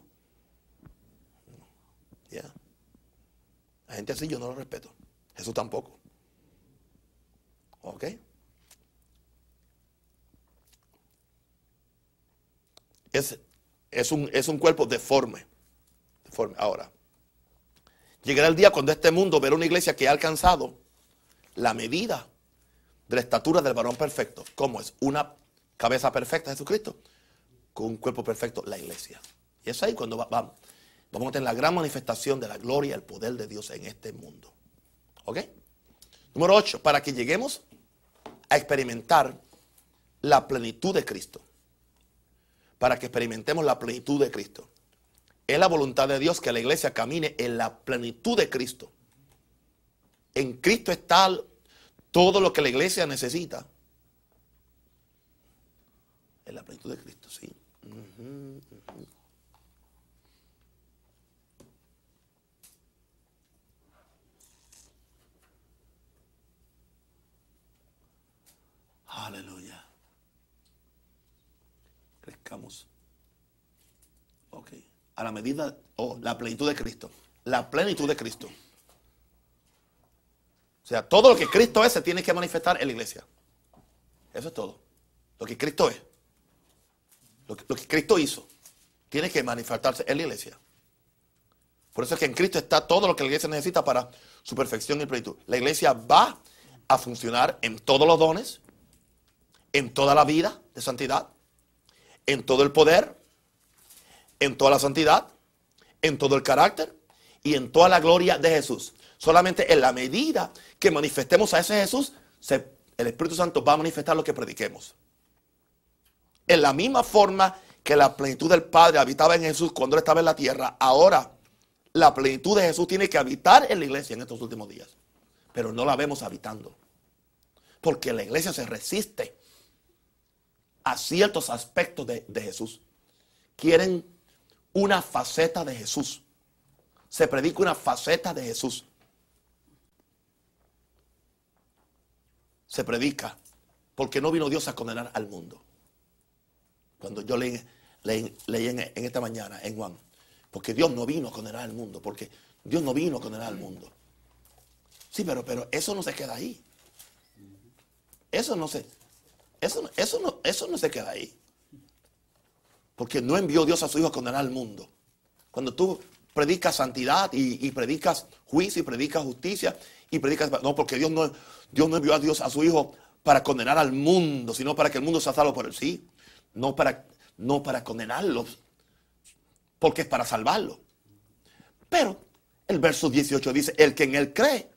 A: Ya. La gente así yo no lo respeto. Jesús tampoco. ¿Ok? Es, es, un, es un cuerpo deforme. deforme. Ahora, llegará el día cuando este mundo verá una iglesia que ha alcanzado la medida de la estatura del varón perfecto. ¿Cómo es? Una cabeza perfecta, Jesucristo, con un cuerpo perfecto, la iglesia. Y es ahí cuando va- va- vamos a tener la gran manifestación de la gloria y el poder de Dios en este mundo. ¿Ok? Número 8, para que lleguemos a experimentar la plenitud de Cristo. Para que experimentemos la plenitud de Cristo. Es la voluntad de Dios que la iglesia camine en la plenitud de Cristo. En Cristo está todo lo que la iglesia necesita. En la plenitud de Cristo, sí. Aleluya. Crezcamos. A la medida, oh, la plenitud de Cristo. La plenitud de Cristo. O sea, todo lo que Cristo es se tiene que manifestar en la iglesia. Eso es todo. Lo que Cristo es. Lo que, lo que Cristo hizo. Tiene que manifestarse en la iglesia. Por eso es que en Cristo está todo lo que la iglesia necesita para su perfección y plenitud. La iglesia va a funcionar en todos los dones, en toda la vida de santidad, en todo el poder, en toda la santidad, en todo el carácter y en toda la gloria de Jesús. Solamente en la medida que manifestemos a ese Jesús, el Espíritu Santo va a manifestar lo que prediquemos. En la misma forma que la plenitud del Padre habitaba en Jesús cuando él estaba en la tierra, ahora la plenitud de Jesús tiene que habitar en la iglesia en estos últimos días. Pero no la vemos habitando. Porque la iglesia se resiste a ciertos aspectos de Jesús. Quieren una faceta de Jesús. Se predica una faceta de Jesús. Se predica porque no vino Dios a condenar al mundo. Cuando yo leí, leí- en, esta mañana en Juan, porque Dios no vino a condenar al mundo, porque Dios no vino a condenar al mundo. Sí, pero, pero eso no se queda ahí. Eso no se, eso, eso, no, eso no se queda ahí. Porque no envió Dios a su Hijo a condenar al mundo. Cuando tú predicas santidad y, predicas juicio y predicas justicia y predicas... No, porque Dios no, Dios no envió a Dios a su Hijo para condenar al mundo, sino para que el mundo sea salvo por él. Sí, no para, no para condenarlos, porque es para salvarlo. Pero el verso 18 dice, el que en él cree,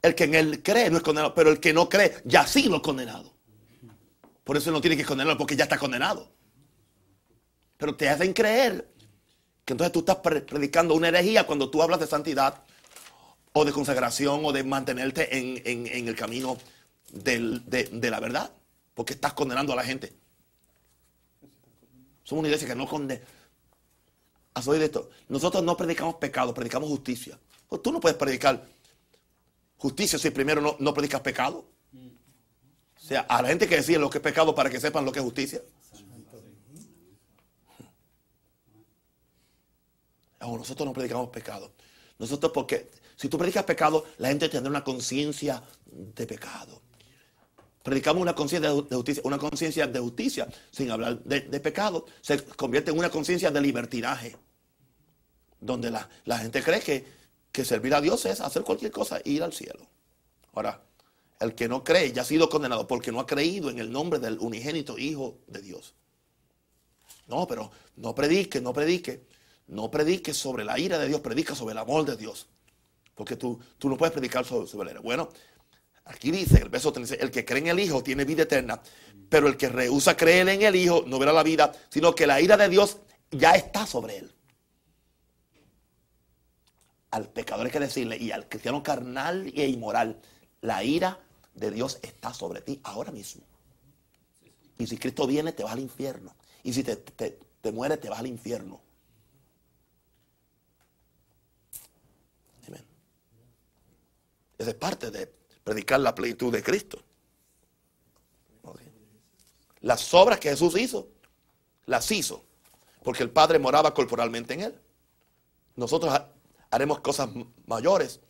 A: el que en él cree no es condenado, pero el que no cree ya sí lo condenado. Por eso no tiene que condenarlo porque ya está condenado. Pero te hacen creer que entonces tú estás pre- predicando una herejía cuando tú hablas de santidad o de consagración o de mantenerte en, en- el camino de, de la verdad. Porque estás condenando a la gente. Somos una iglesia que no condena. ¿Has oído esto? Nosotros no predicamos pecado, predicamos justicia. Pues tú no puedes predicar justicia si primero no, no predicas pecado. A la gente que decía lo que es pecado para que sepan lo que es justicia. No, nosotros no predicamos pecado. Nosotros porque si tú predicas pecado, la gente tendrá una conciencia de pecado. Predicamos una conciencia de, justicia, una conciencia de justicia, sin hablar de, pecado, se convierte en una conciencia de libertinaje, donde la, la gente cree que, que servir a Dios es hacer cualquier cosa e ir al cielo. Ahora, el que no cree ya ha sido condenado porque no ha creído en el nombre del unigénito Hijo de Dios. No, pero no predique, no predique. No predique sobre la ira de Dios, predica sobre el amor de Dios. Porque tú, tú no puedes predicar sobre, sobre la. Bueno, aquí dice, el verso 13, el que cree en el Hijo tiene vida eterna, pero el que rehúsa creer en el Hijo no verá la vida, sino que la ira de Dios ya está sobre él. al pecador hay que decirle, y al cristiano carnal e inmoral, la ira de Dios está sobre ti ahora mismo. Y si Cristo viene, te vas al infierno. Y si te, te, te mueres, te vas al infierno. Amén. Esa es parte de predicar la plenitud de Cristo. Las obras que Jesús hizo, las hizo, porque el Padre moraba corporalmente en él. Nosotros ha- haremos cosas mayores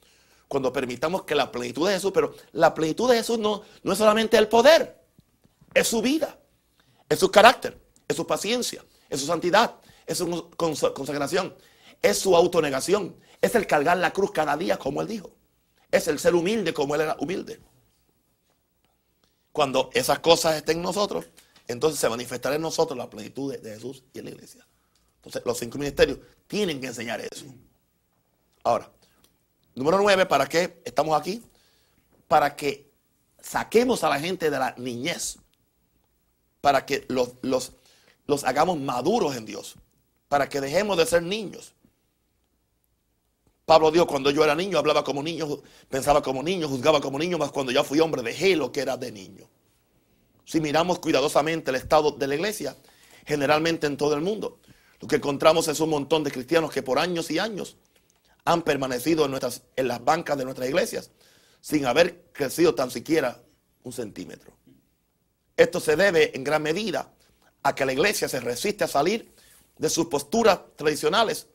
A: cuando permitamos que la plenitud de Jesús, pero la plenitud de Jesús no, no es solamente el poder, es su vida, es su carácter, es su paciencia, es su santidad, es su cons- consagración, es su autonegación, es el cargar la cruz cada día como él dijo, es el ser humilde como él era humilde. Cuando esas cosas estén en nosotros, entonces se manifestará en nosotros la plenitud de Jesús y en la iglesia. Entonces, los cinco ministerios tienen que enseñar eso. Ahora, número nueve, ¿para qué estamos aquí? Para que saquemos a la gente de la niñez, para que los, los, los hagamos maduros en Dios, para que dejemos de ser niños. Pablo dijo, cuando yo era niño, hablaba como niño, pensaba como niño, juzgaba como niño, mas cuando ya fui hombre, dejé lo que era de niño. Si miramos cuidadosamente el estado de la iglesia, generalmente en todo el mundo, lo que encontramos es un montón de cristianos que por años y años han permanecido en, las bancas de nuestras iglesias sin haber crecido tan siquiera un centímetro. Esto se debe en gran medida a que la iglesia se resiste a salir de sus posturas tradicionales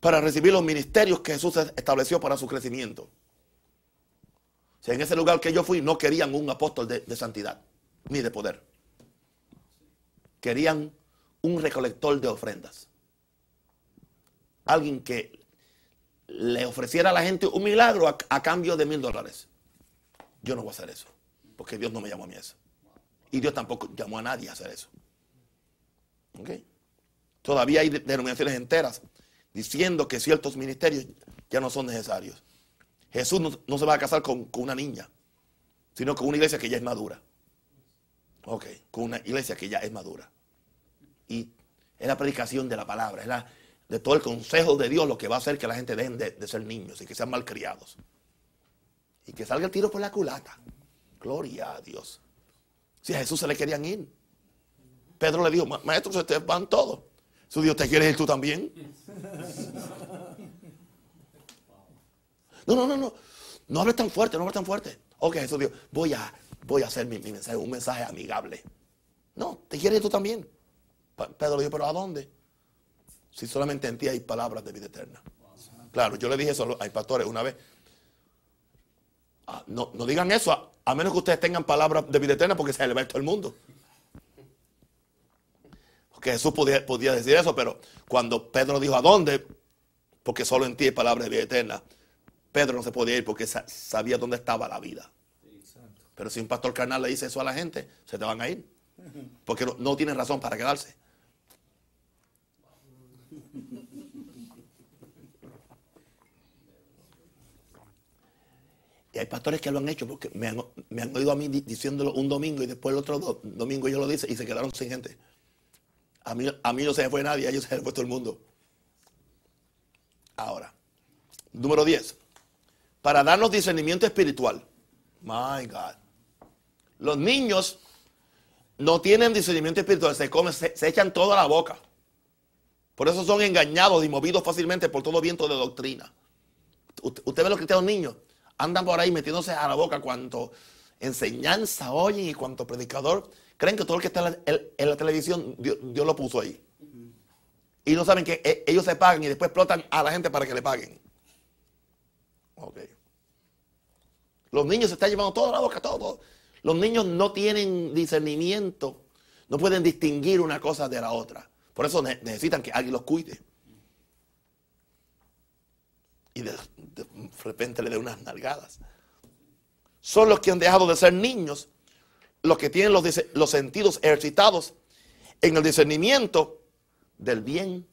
A: para recibir los ministerios que Jesús estableció para su crecimiento. O en ese lugar que yo fui no querían un apóstol de santidad ni de poder. Querían un recolector de ofrendas. Alguien que le ofreciera a la gente un milagro a, cambio de mil dólares. Yo no voy a hacer eso, porque Dios no me llamó a mí eso. Y Dios tampoco llamó a nadie a hacer eso. ¿Ok? Todavía hay de- denominaciones enteras diciendo que ciertos ministerios ya no son necesarios. Jesús no, no se va a casar con, con una niña, sino con una iglesia que ya es madura. Ok, con una iglesia que ya es madura. Y es la predicación de la palabra, es la, de todo el consejo de Dios lo que va a hacer que la gente dejen de, ser niños y que sean malcriados. Y que salga el tiro por la culata. Gloria a Dios. Si a Jesús se le querían ir. Pedro le dijo, "Ma- maestro, si ustedes van todos. Su Dios, ¿te quieres ir tú también? No, no, no, no. No hables tan fuerte, no hables tan fuerte. Ok, Jesús dijo, voy a, voy a hacer mi, mi mensaje, un mensaje amigable. No, ¿te quieres ir tú también? Pedro le dijo, ¿pero a dónde? Si solamente en ti hay palabras de vida eterna. Claro, yo le dije eso a los- pastores una vez. Ah, no, no digan eso, a, menos que ustedes tengan palabras de vida eterna porque se le va todo el mundo. Porque Jesús podía, decir eso, pero cuando Pedro dijo a dónde, porque solo en ti hay palabras de vida eterna, Pedro no se podía ir porque sa- sabía dónde estaba la vida. Pero si un pastor carnal le dice eso a la gente, se te van a ir. Porque no, no tienen razón para quedarse. Hay pastores que lo han hecho porque me han, oído a mí di- diciéndolo un domingo y después el otro do- domingo ellos lo dicen y se quedaron sin gente. A mí, a mí no se fue nadie, a ellos se fue todo el mundo. Ahora, número 10. Para darnos discernimiento espiritual. My God. Los niños no tienen discernimiento espiritual, se comen, se, echan todo a la boca. Por eso son engañados y movidos fácilmente por todo viento de doctrina. Usted, usted ve los cristianos niños, andan por ahí metiéndose a la boca cuanto enseñanza oyen y cuanto predicador. Creen que todo el que está en la, televisión, Dios, Dios lo puso ahí. Y no saben que eh, ellos se pagan y después explotan a la gente para que le paguen. Ok. Los niños se están llevando todo a la boca, todo, todo. Los niños no tienen discernimiento, no pueden distinguir una cosa de la otra. Por eso ne- necesitan que alguien los cuide. Y de, de repente le dé unas nalgadas. Son los que han dejado de ser niños, los que tienen los, los sentidos ejercitados en el discernimiento del bien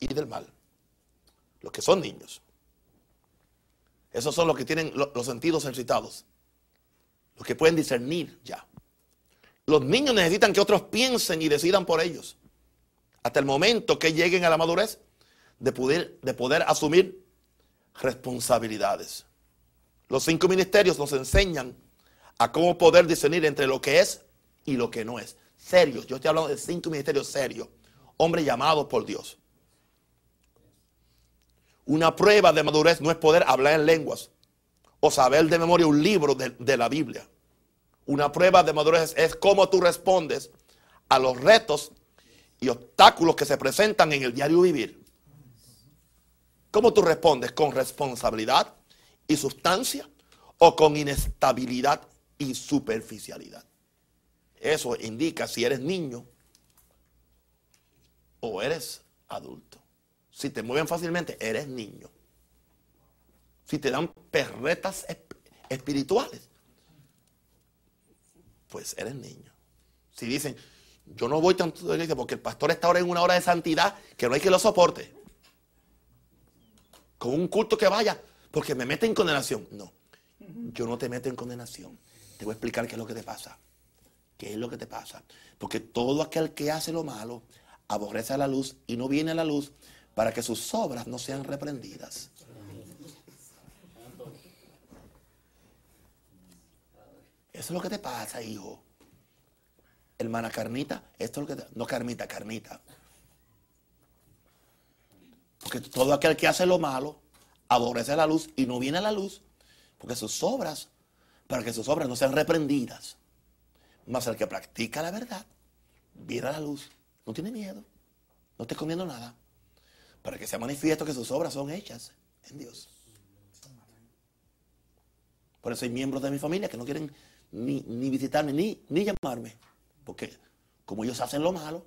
A: y del mal. Los que son niños. Esos son los que tienen lo- los sentidos ejercitados. Los que pueden discernir ya. Los niños necesitan que otros piensen y decidan por ellos. Hasta el momento que lleguen a la madurez de de poder asumir responsabilidades. Los cinco ministerios nos enseñan a cómo poder discernir entre lo que es y lo que no es. Serios, yo estoy hablando de cinco ministerios serios, hombres llamados por Dios. Una prueba de madurez no es poder hablar en lenguas o saber de memoria un libro de, de la Biblia. Una prueba de madurez es cómo tú respondes a los retos y obstáculos que se presentan en el diario vivir. ¿Cómo tú respondes? ¿Con responsabilidad y sustancia o con inestabilidad y superficialidad? Eso indica si eres niño o eres adulto. Si te mueven fácilmente, eres niño. Si te dan perretas espirituales, pues eres niño. Si dicen, yo no voy tanto la iglesia porque el pastor está ahora en una hora de santidad que no hay que lo soporte. Con un culto que vaya, porque me mete en condenación. No, yo no te meto en condenación. Te voy a explicar qué es lo que te pasa. ¿Qué es lo que te pasa? Porque todo aquel que hace lo malo aborrece a la luz y no viene a la luz para que sus obras no sean reprendidas. Eso es lo que te pasa, hijo. Hermana Carnita, esto es lo que te... No Carmita, Carnita. Porque todo aquel que hace lo malo aborrece la luz y no viene a la luz porque sus obras, para que sus obras no sean reprendidas. Más el que practica la verdad, viene a la luz, no tiene miedo, no está escondiendo nada, para que sea manifiesto que sus obras son hechas en Dios. Por eso hay miembros de mi familia que no quieren ni, visitarme, ni, ni llamarme. Porque como ellos hacen lo malo,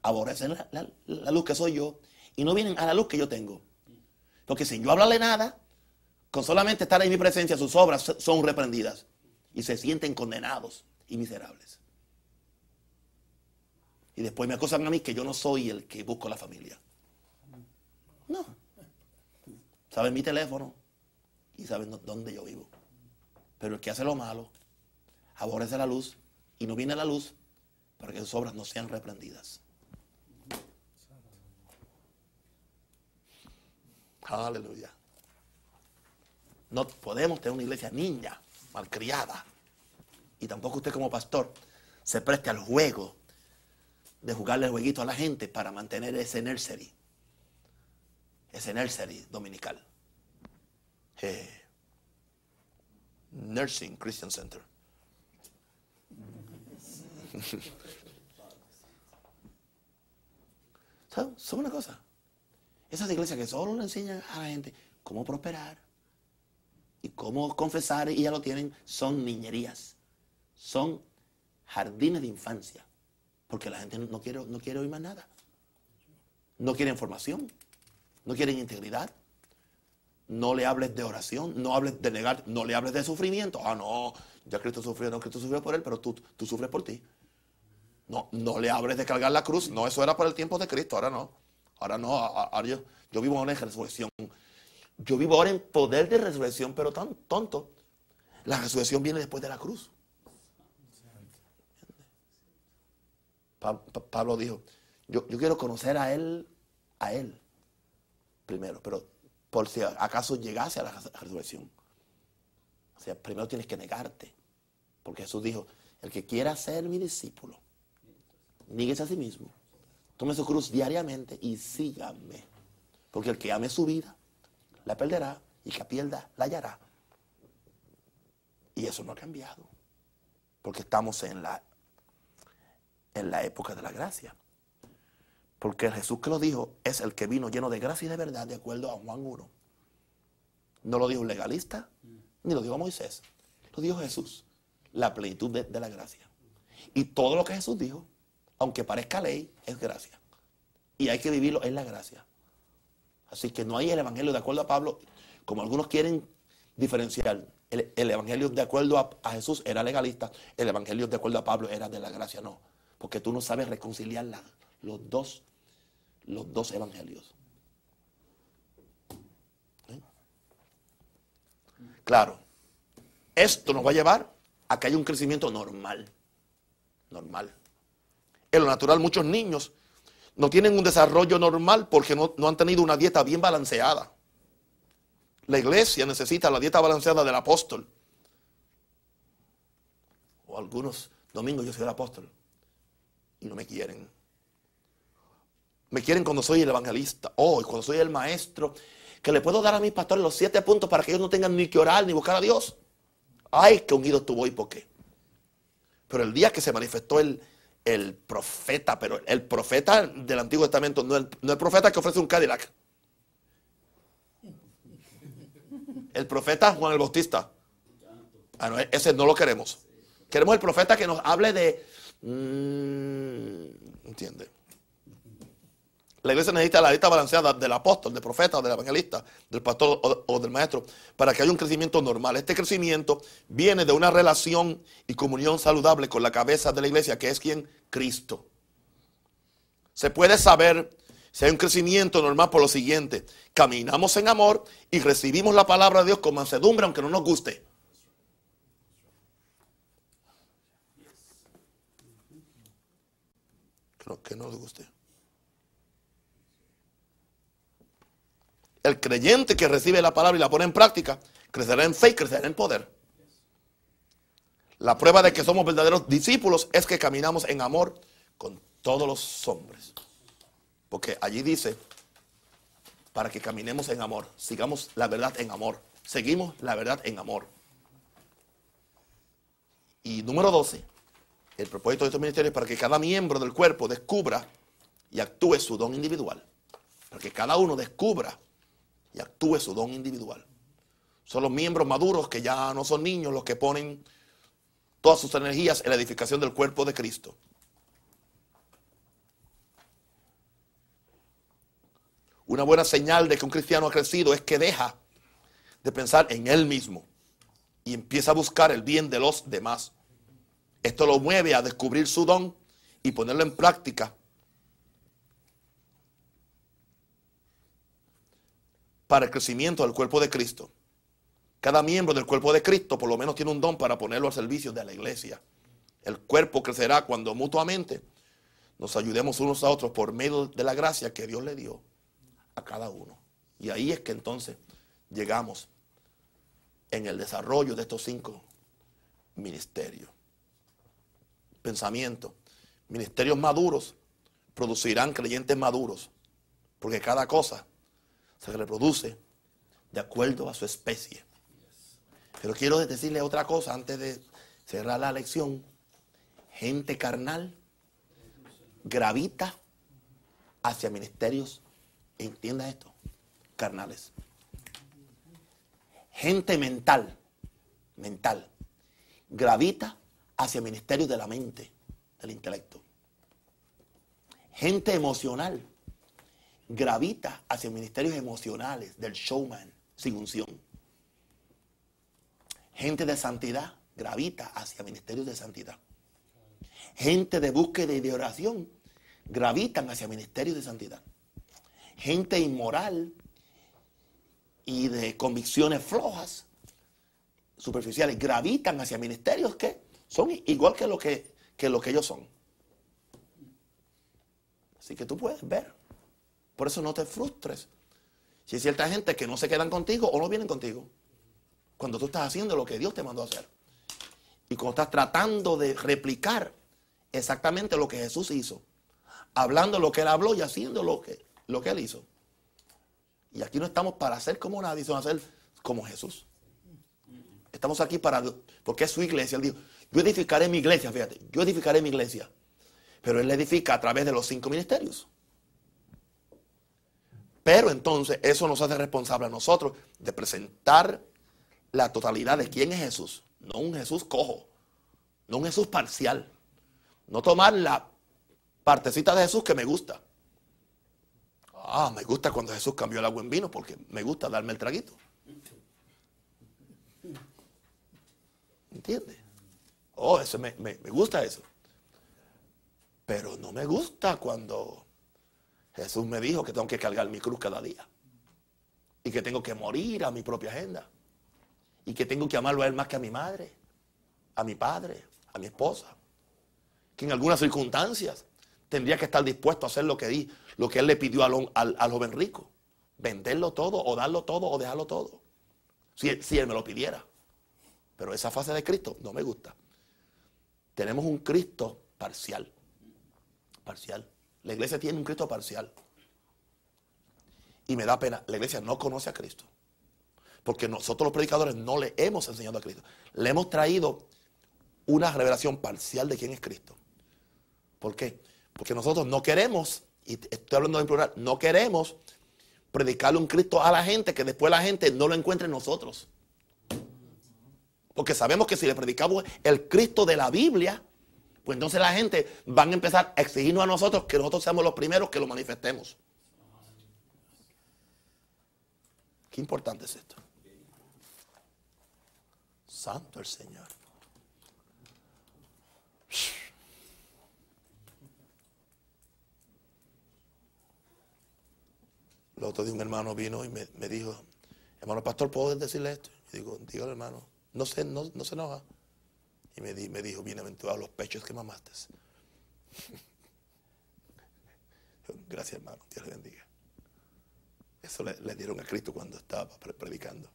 A: aborrecen la, luz que soy yo y no vienen a la luz que yo tengo. Porque sin yo hablarle nada, con solamente estar en mi presencia, sus obras son reprendidas y se sienten condenados y miserables. Y después me acusan a mí que yo no soy el que busco la familia. No. Saben mi teléfono y saben dónde yo vivo. Pero el que hace lo malo, aborrece la luz y no viene a la luz para que sus obras no sean reprendidas. Aleluya. No podemos tener una iglesia niña, malcriada. Y tampoco usted como pastor se preste al juego de jugarle el jueguito a la gente para mantener ese nursery. Ese nursery dominical. Eh, Nursing Christian Center. Son una cosa. Esas iglesias que solo le enseñan a la gente cómo prosperar y cómo confesar y ya lo tienen, son niñerías. Son jardines de infancia. Porque la gente no quiere, no quiere oír más nada. No quiere información. No quieren integridad. No le hables de oración. No hables de negar. No le hables de sufrimiento. Ah, no. Ya Cristo sufrió. No, Cristo sufrió por él, pero tú, tú sufres por ti. No, no le hables de cargar la cruz. No, eso era para el tiempo de Cristo. Ahora no. Ahora no. Ahora yo, yo vivo ahora en resurrección. Yo vivo ahora en poder de resurrección, pero tan tonto. La resurrección viene después de la cruz. Pablo dijo, yo, yo quiero conocer a él, a él, primero, pero por si acaso llegase a la resurrección. O sea, primero tienes que negarte. Porque Jesús dijo, el que quiera ser mi discípulo, níguese a sí mismo, tome su cruz diariamente y sígame. Porque el que ame su vida, la perderá, y el que pierda, la hallará. Y eso no ha cambiado. Porque estamos en la, en la época de la gracia. Porque Jesús que lo dijo es el que vino lleno de gracia y de verdad, de acuerdo a Juan 1. No lo dijo un legalista, ni lo dijo Moisés. Lo dijo Jesús. La plenitud de la gracia. Y todo lo que Jesús dijo aunque parezca ley, es gracia. Y hay que vivirlo en la gracia. Así que no hay el evangelio de acuerdo a Pablo, como algunos quieren diferenciar. El, evangelio de acuerdo a, Jesús era legalista, el evangelio de acuerdo a Pablo era de la gracia, no. Porque tú no sabes reconciliar los, dos, los dos evangelios. ¿Eh? Claro, esto nos va a llevar a que haya un crecimiento normal. Normal en lo natural muchos niños no tienen un desarrollo normal porque no, han tenido una dieta bien balanceada. La iglesia necesita la dieta balanceada del apóstol. O algunos domingos yo soy el apóstol y no me quieren. Me quieren cuando soy el evangelista. Oh, cuando soy el maestro, que le puedo dar a mis pastores los siete puntos para que ellos no tengan ni que orar ni buscar a Dios. Ay, qué unido estuvo y por qué. Pero el día que se manifestó el, el profeta, pero el profeta del Antiguo Testamento, no el, no el profeta que ofrece un Cadillac. El profeta Juan el Bautista. Ah, no, ese no lo queremos. Queremos el profeta que nos hable de... mm, ¿Entiende? La iglesia necesita la lista balanceada del apóstol, del profeta, del evangelista, del pastor o, del maestro, para que haya un crecimiento normal. Este crecimiento viene de una relación y comunión saludable con la cabeza de la iglesia, que es quien? Cristo. Se puede saber si hay un crecimiento normal por lo siguiente. Caminamos en amor y recibimos la palabra de Dios con mansedumbre, aunque no nos guste. Creo que no les guste. El creyente que recibe la palabra y la pone en práctica, crecerá en fe y crecerá en poder. La prueba de que somos verdaderos discípulos es que caminamos en amor con todos los hombres. Porque allí dice, para que caminemos en amor, sigamos la verdad en amor, seguimos la verdad en amor. Y número 12, el propósito de estos ministerios es para que cada miembro del cuerpo descubra y actúe su don individual. Para que cada uno descubra y actúe su don individual. Son los miembros maduros que ya no son niños los que ponen todas sus energías en la edificación del cuerpo de Cristo. Una buena señal de que un cristiano ha crecido es que deja de pensar en él mismo y empieza a buscar el bien de los demás. Esto lo mueve a descubrir su don y ponerlo en práctica para el crecimiento del cuerpo de Cristo. Cada miembro del cuerpo de Cristo por lo menos tiene un don para ponerlo al servicio de la iglesia. El cuerpo crecerá cuando mutuamente nos ayudemos unos a otros por medio de la gracia que Dios le dio a cada uno. Y ahí es que entonces llegamos en el desarrollo de estos cinco ministerios. Pensamiento. Ministerios maduros producirán creyentes maduros, porque cada cosa se reproduce de acuerdo a su especie. Pero quiero decirle otra cosa antes de cerrar la lección. Gente carnal gravita hacia ministerios, entienda esto, carnales. Gente mental, mental, gravita hacia ministerios de la mente, del intelecto. Gente emocional gravita hacia ministerios emocionales del showman sin unción. Gente de santidad gravita hacia ministerios de santidad. Gente de búsqueda y de oración gravitan hacia ministerios de santidad. Gente inmoral y de convicciones flojas, superficiales, gravitan hacia ministerios que son igual que lo que, que lo que ellos son. Así que tú puedes ver. Por eso no te frustres. Si hay cierta gente que no se quedan contigo o no vienen contigo. Cuando tú estás haciendo lo que Dios te mandó a hacer. Y cuando estás tratando de replicar exactamente lo que Jesús hizo. Hablando lo que Él habló y haciendo lo que, lo que Él hizo. Y aquí no estamos para ser como nadie, sino hacer como Jesús. Estamos aquí para, porque es su iglesia. Él dijo, yo edificaré mi iglesia, fíjate, yo edificaré mi iglesia. Pero Él la edifica a través de los cinco ministerios. Pero entonces eso nos hace responsable a nosotros de presentar la totalidad de quién es Jesús. No un Jesús cojo, no un Jesús parcial. No tomar la partecita de Jesús que me gusta. Ah, me gusta cuando Jesús cambió el agua en vino porque me gusta darme el traguito. ¿Entiendes? Oh, eso me, me, me gusta eso. Pero no me gusta cuando Jesús me dijo que tengo que cargar mi cruz cada día. Y que tengo que morir a mi propia agenda. Y que tengo que amarlo a Él más que a mi madre, a mi padre, a mi esposa. Que en algunas circunstancias tendría que estar dispuesto a hacer lo que, di, lo que Él le pidió al, al, al joven rico. Venderlo todo o darlo todo o dejarlo todo. Si, si Él me lo pidiera. Pero esa fase de Cristo no me gusta. Tenemos un Cristo parcial. Parcial. La iglesia tiene un Cristo parcial. Y me da pena. La iglesia no conoce a Cristo. Porque nosotros los predicadores no le hemos enseñado a Cristo. Le hemos traído una revelación parcial de quién es Cristo. ¿Por qué? Porque nosotros no queremos, y estoy hablando en plural, no queremos predicarle un Cristo a la gente que después la gente no lo encuentre en nosotros. Porque sabemos que si le predicamos el Cristo de la Biblia, pues entonces la gente van a empezar a exigirnos a nosotros que nosotros seamos los primeros que lo manifestemos. Qué importante es esto. Santo el Señor. El otro día un hermano vino y me, dijo, hermano pastor, ¿puedo decirle esto? Y digo, dígale hermano, no se, no se enoja. Y me, di- me dijo, bienaventurados los pechos que mamaste. Gracias hermano, Dios le bendiga. Eso le, le dieron a Cristo cuando estaba pre- predicando.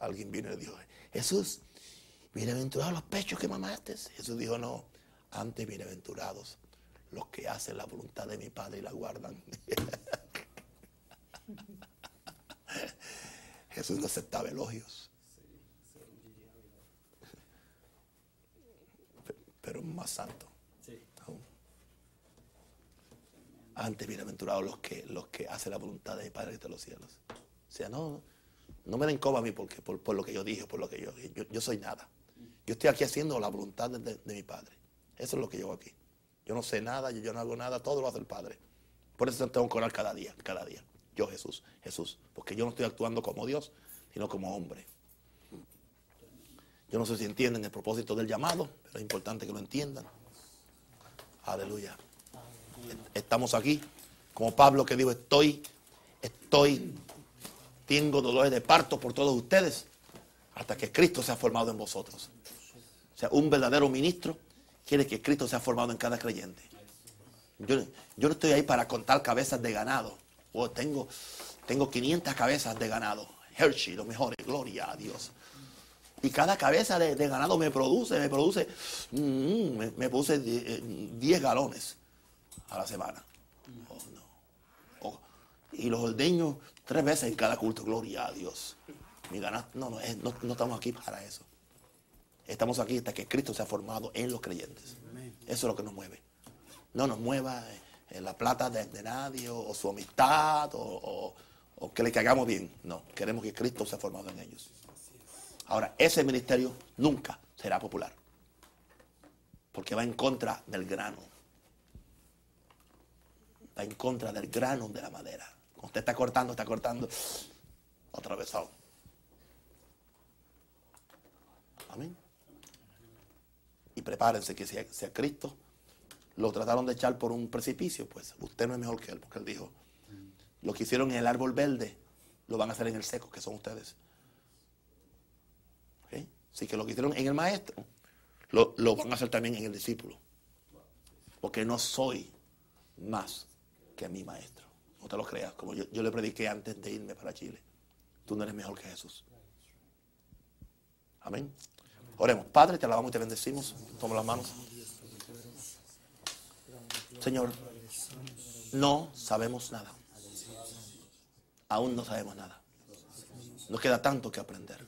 A: Alguien vino y le dijo, Jesús, bienaventurados los pechos que mamaste. Jesús dijo, no, antes bienaventurados los que hacen la voluntad de mi Padre y la guardan. Jesús no aceptaba elogios. Pero más santo.
B: Sí.
A: aún. Antes bienaventurados los que, los que hacen la voluntad de mi Padre que está en los cielos. O sea, no, no me den coba a mí porque, por, por lo que yo dije, por lo que yo, yo, yo soy nada. Yo estoy aquí haciendo la voluntad de, de- de mi Padre. Eso es lo que yo hago aquí. Yo no sé nada, yo, yo no hago nada, todo lo hace el Padre. Por eso tengo que orar cada día, cada día. Yo Jesús, Jesús. Porque yo no estoy actuando como Dios, sino como hombre. Yo no sé si entienden el propósito del llamado, pero es importante que lo entiendan. Aleluya. Estamos aquí, como Pablo que dijo, estoy, estoy, tengo dolores de parto por todos ustedes, hasta que Cristo sea formado en vosotros. O sea, un verdadero ministro quiere que Cristo sea formado en cada creyente. Yo, yo no estoy ahí para contar cabezas de ganado. Oh, tengo, tengo 500 cabezas de ganado. Hershey, lo mejor, gloria a Dios. Y cada cabeza de, de ganado me produce, me produce, mm, me, me produce die- eh, 10 galones a la semana. Oh, no. Oh, y los ordeños tres veces en cada culto, gloria a Dios. Mi ganado, no, no, es- no, no estamos aquí para eso. Estamos aquí hasta que Cristo se ha formado en los creyentes. Eso es lo que nos mueve. No nos mueva eh, la plata de, de nadie o, o su amistad o, o- o que le cagamos bien. No, queremos que Cristo se ha formado en ellos. Ahora, ese ministerio nunca será popular. Porque va en contra del grano. Va en contra del grano de la madera. Usted está cortando, está cortando. Otra vez. oh. Amén. Y prepárense que si a, si a Cristo lo trataron de echar por un precipicio, pues usted no es mejor que él, porque él dijo, lo que hicieron en el árbol verde, lo van a hacer en el seco, que son ustedes. Así que lo que hicieron en el maestro, lo, lo van a hacer también en el discípulo. Porque no soy más que mi maestro. No te lo creas, como yo, yo le prediqué antes de irme para Chile. Tú no eres mejor que Jesús. Amén. Oremos. Padre, te alabamos y te bendecimos. Toma las manos. Señor, no sabemos nada. Aún no sabemos nada. Nos queda tanto que aprender.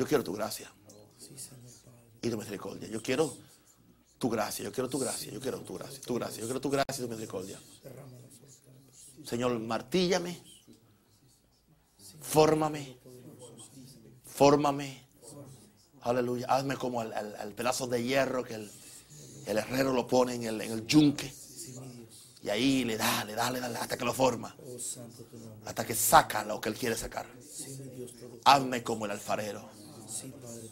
A: Yo quiero tu gracia y tu misericordia. Yo quiero tu gracia, yo quiero tu gracia, yo quiero tu gracia, tu gracia, yo quiero tu gracia y tu misericordia. Señor, martíllame, fórmame, fórmame. Aleluya. Hazme como al, al- pedazo de hierro que el, el herrero lo pone en el, en el yunque. Y ahí le da, le da, le da, hasta que lo forma. Hasta que saca lo que él quiere sacar. Hazme como el alfarero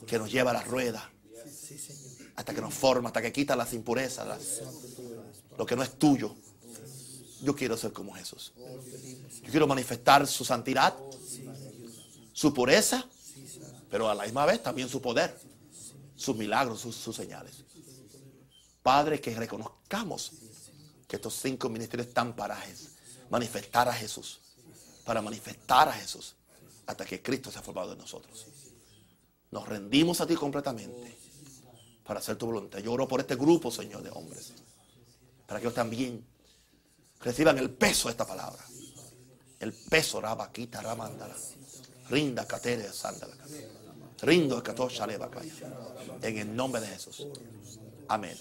A: que nos lleva a la rueda. Hasta que nos forma, hasta que quita las impurezas, lo que no es tuyo. Yo quiero ser como Jesús. Yo quiero manifestar su santidad, su pureza, pero a la misma vez también su poder, sus milagros, sus, sus señales. Padre, que reconozcamos que estos cinco ministerios están para manifestar a Jesús, para manifestar a Jesús. hasta que Cristo se ha formado en nosotros. Nos rendimos a ti completamente para hacer tu voluntad. Yo oro por este grupo, Señor, de hombres, para que ellos también reciban el peso de esta palabra. El peso, rabaquita, ramandala. Rinda, catere, sándala. Rindo, catosha, En el nombre de Jesús. Amén.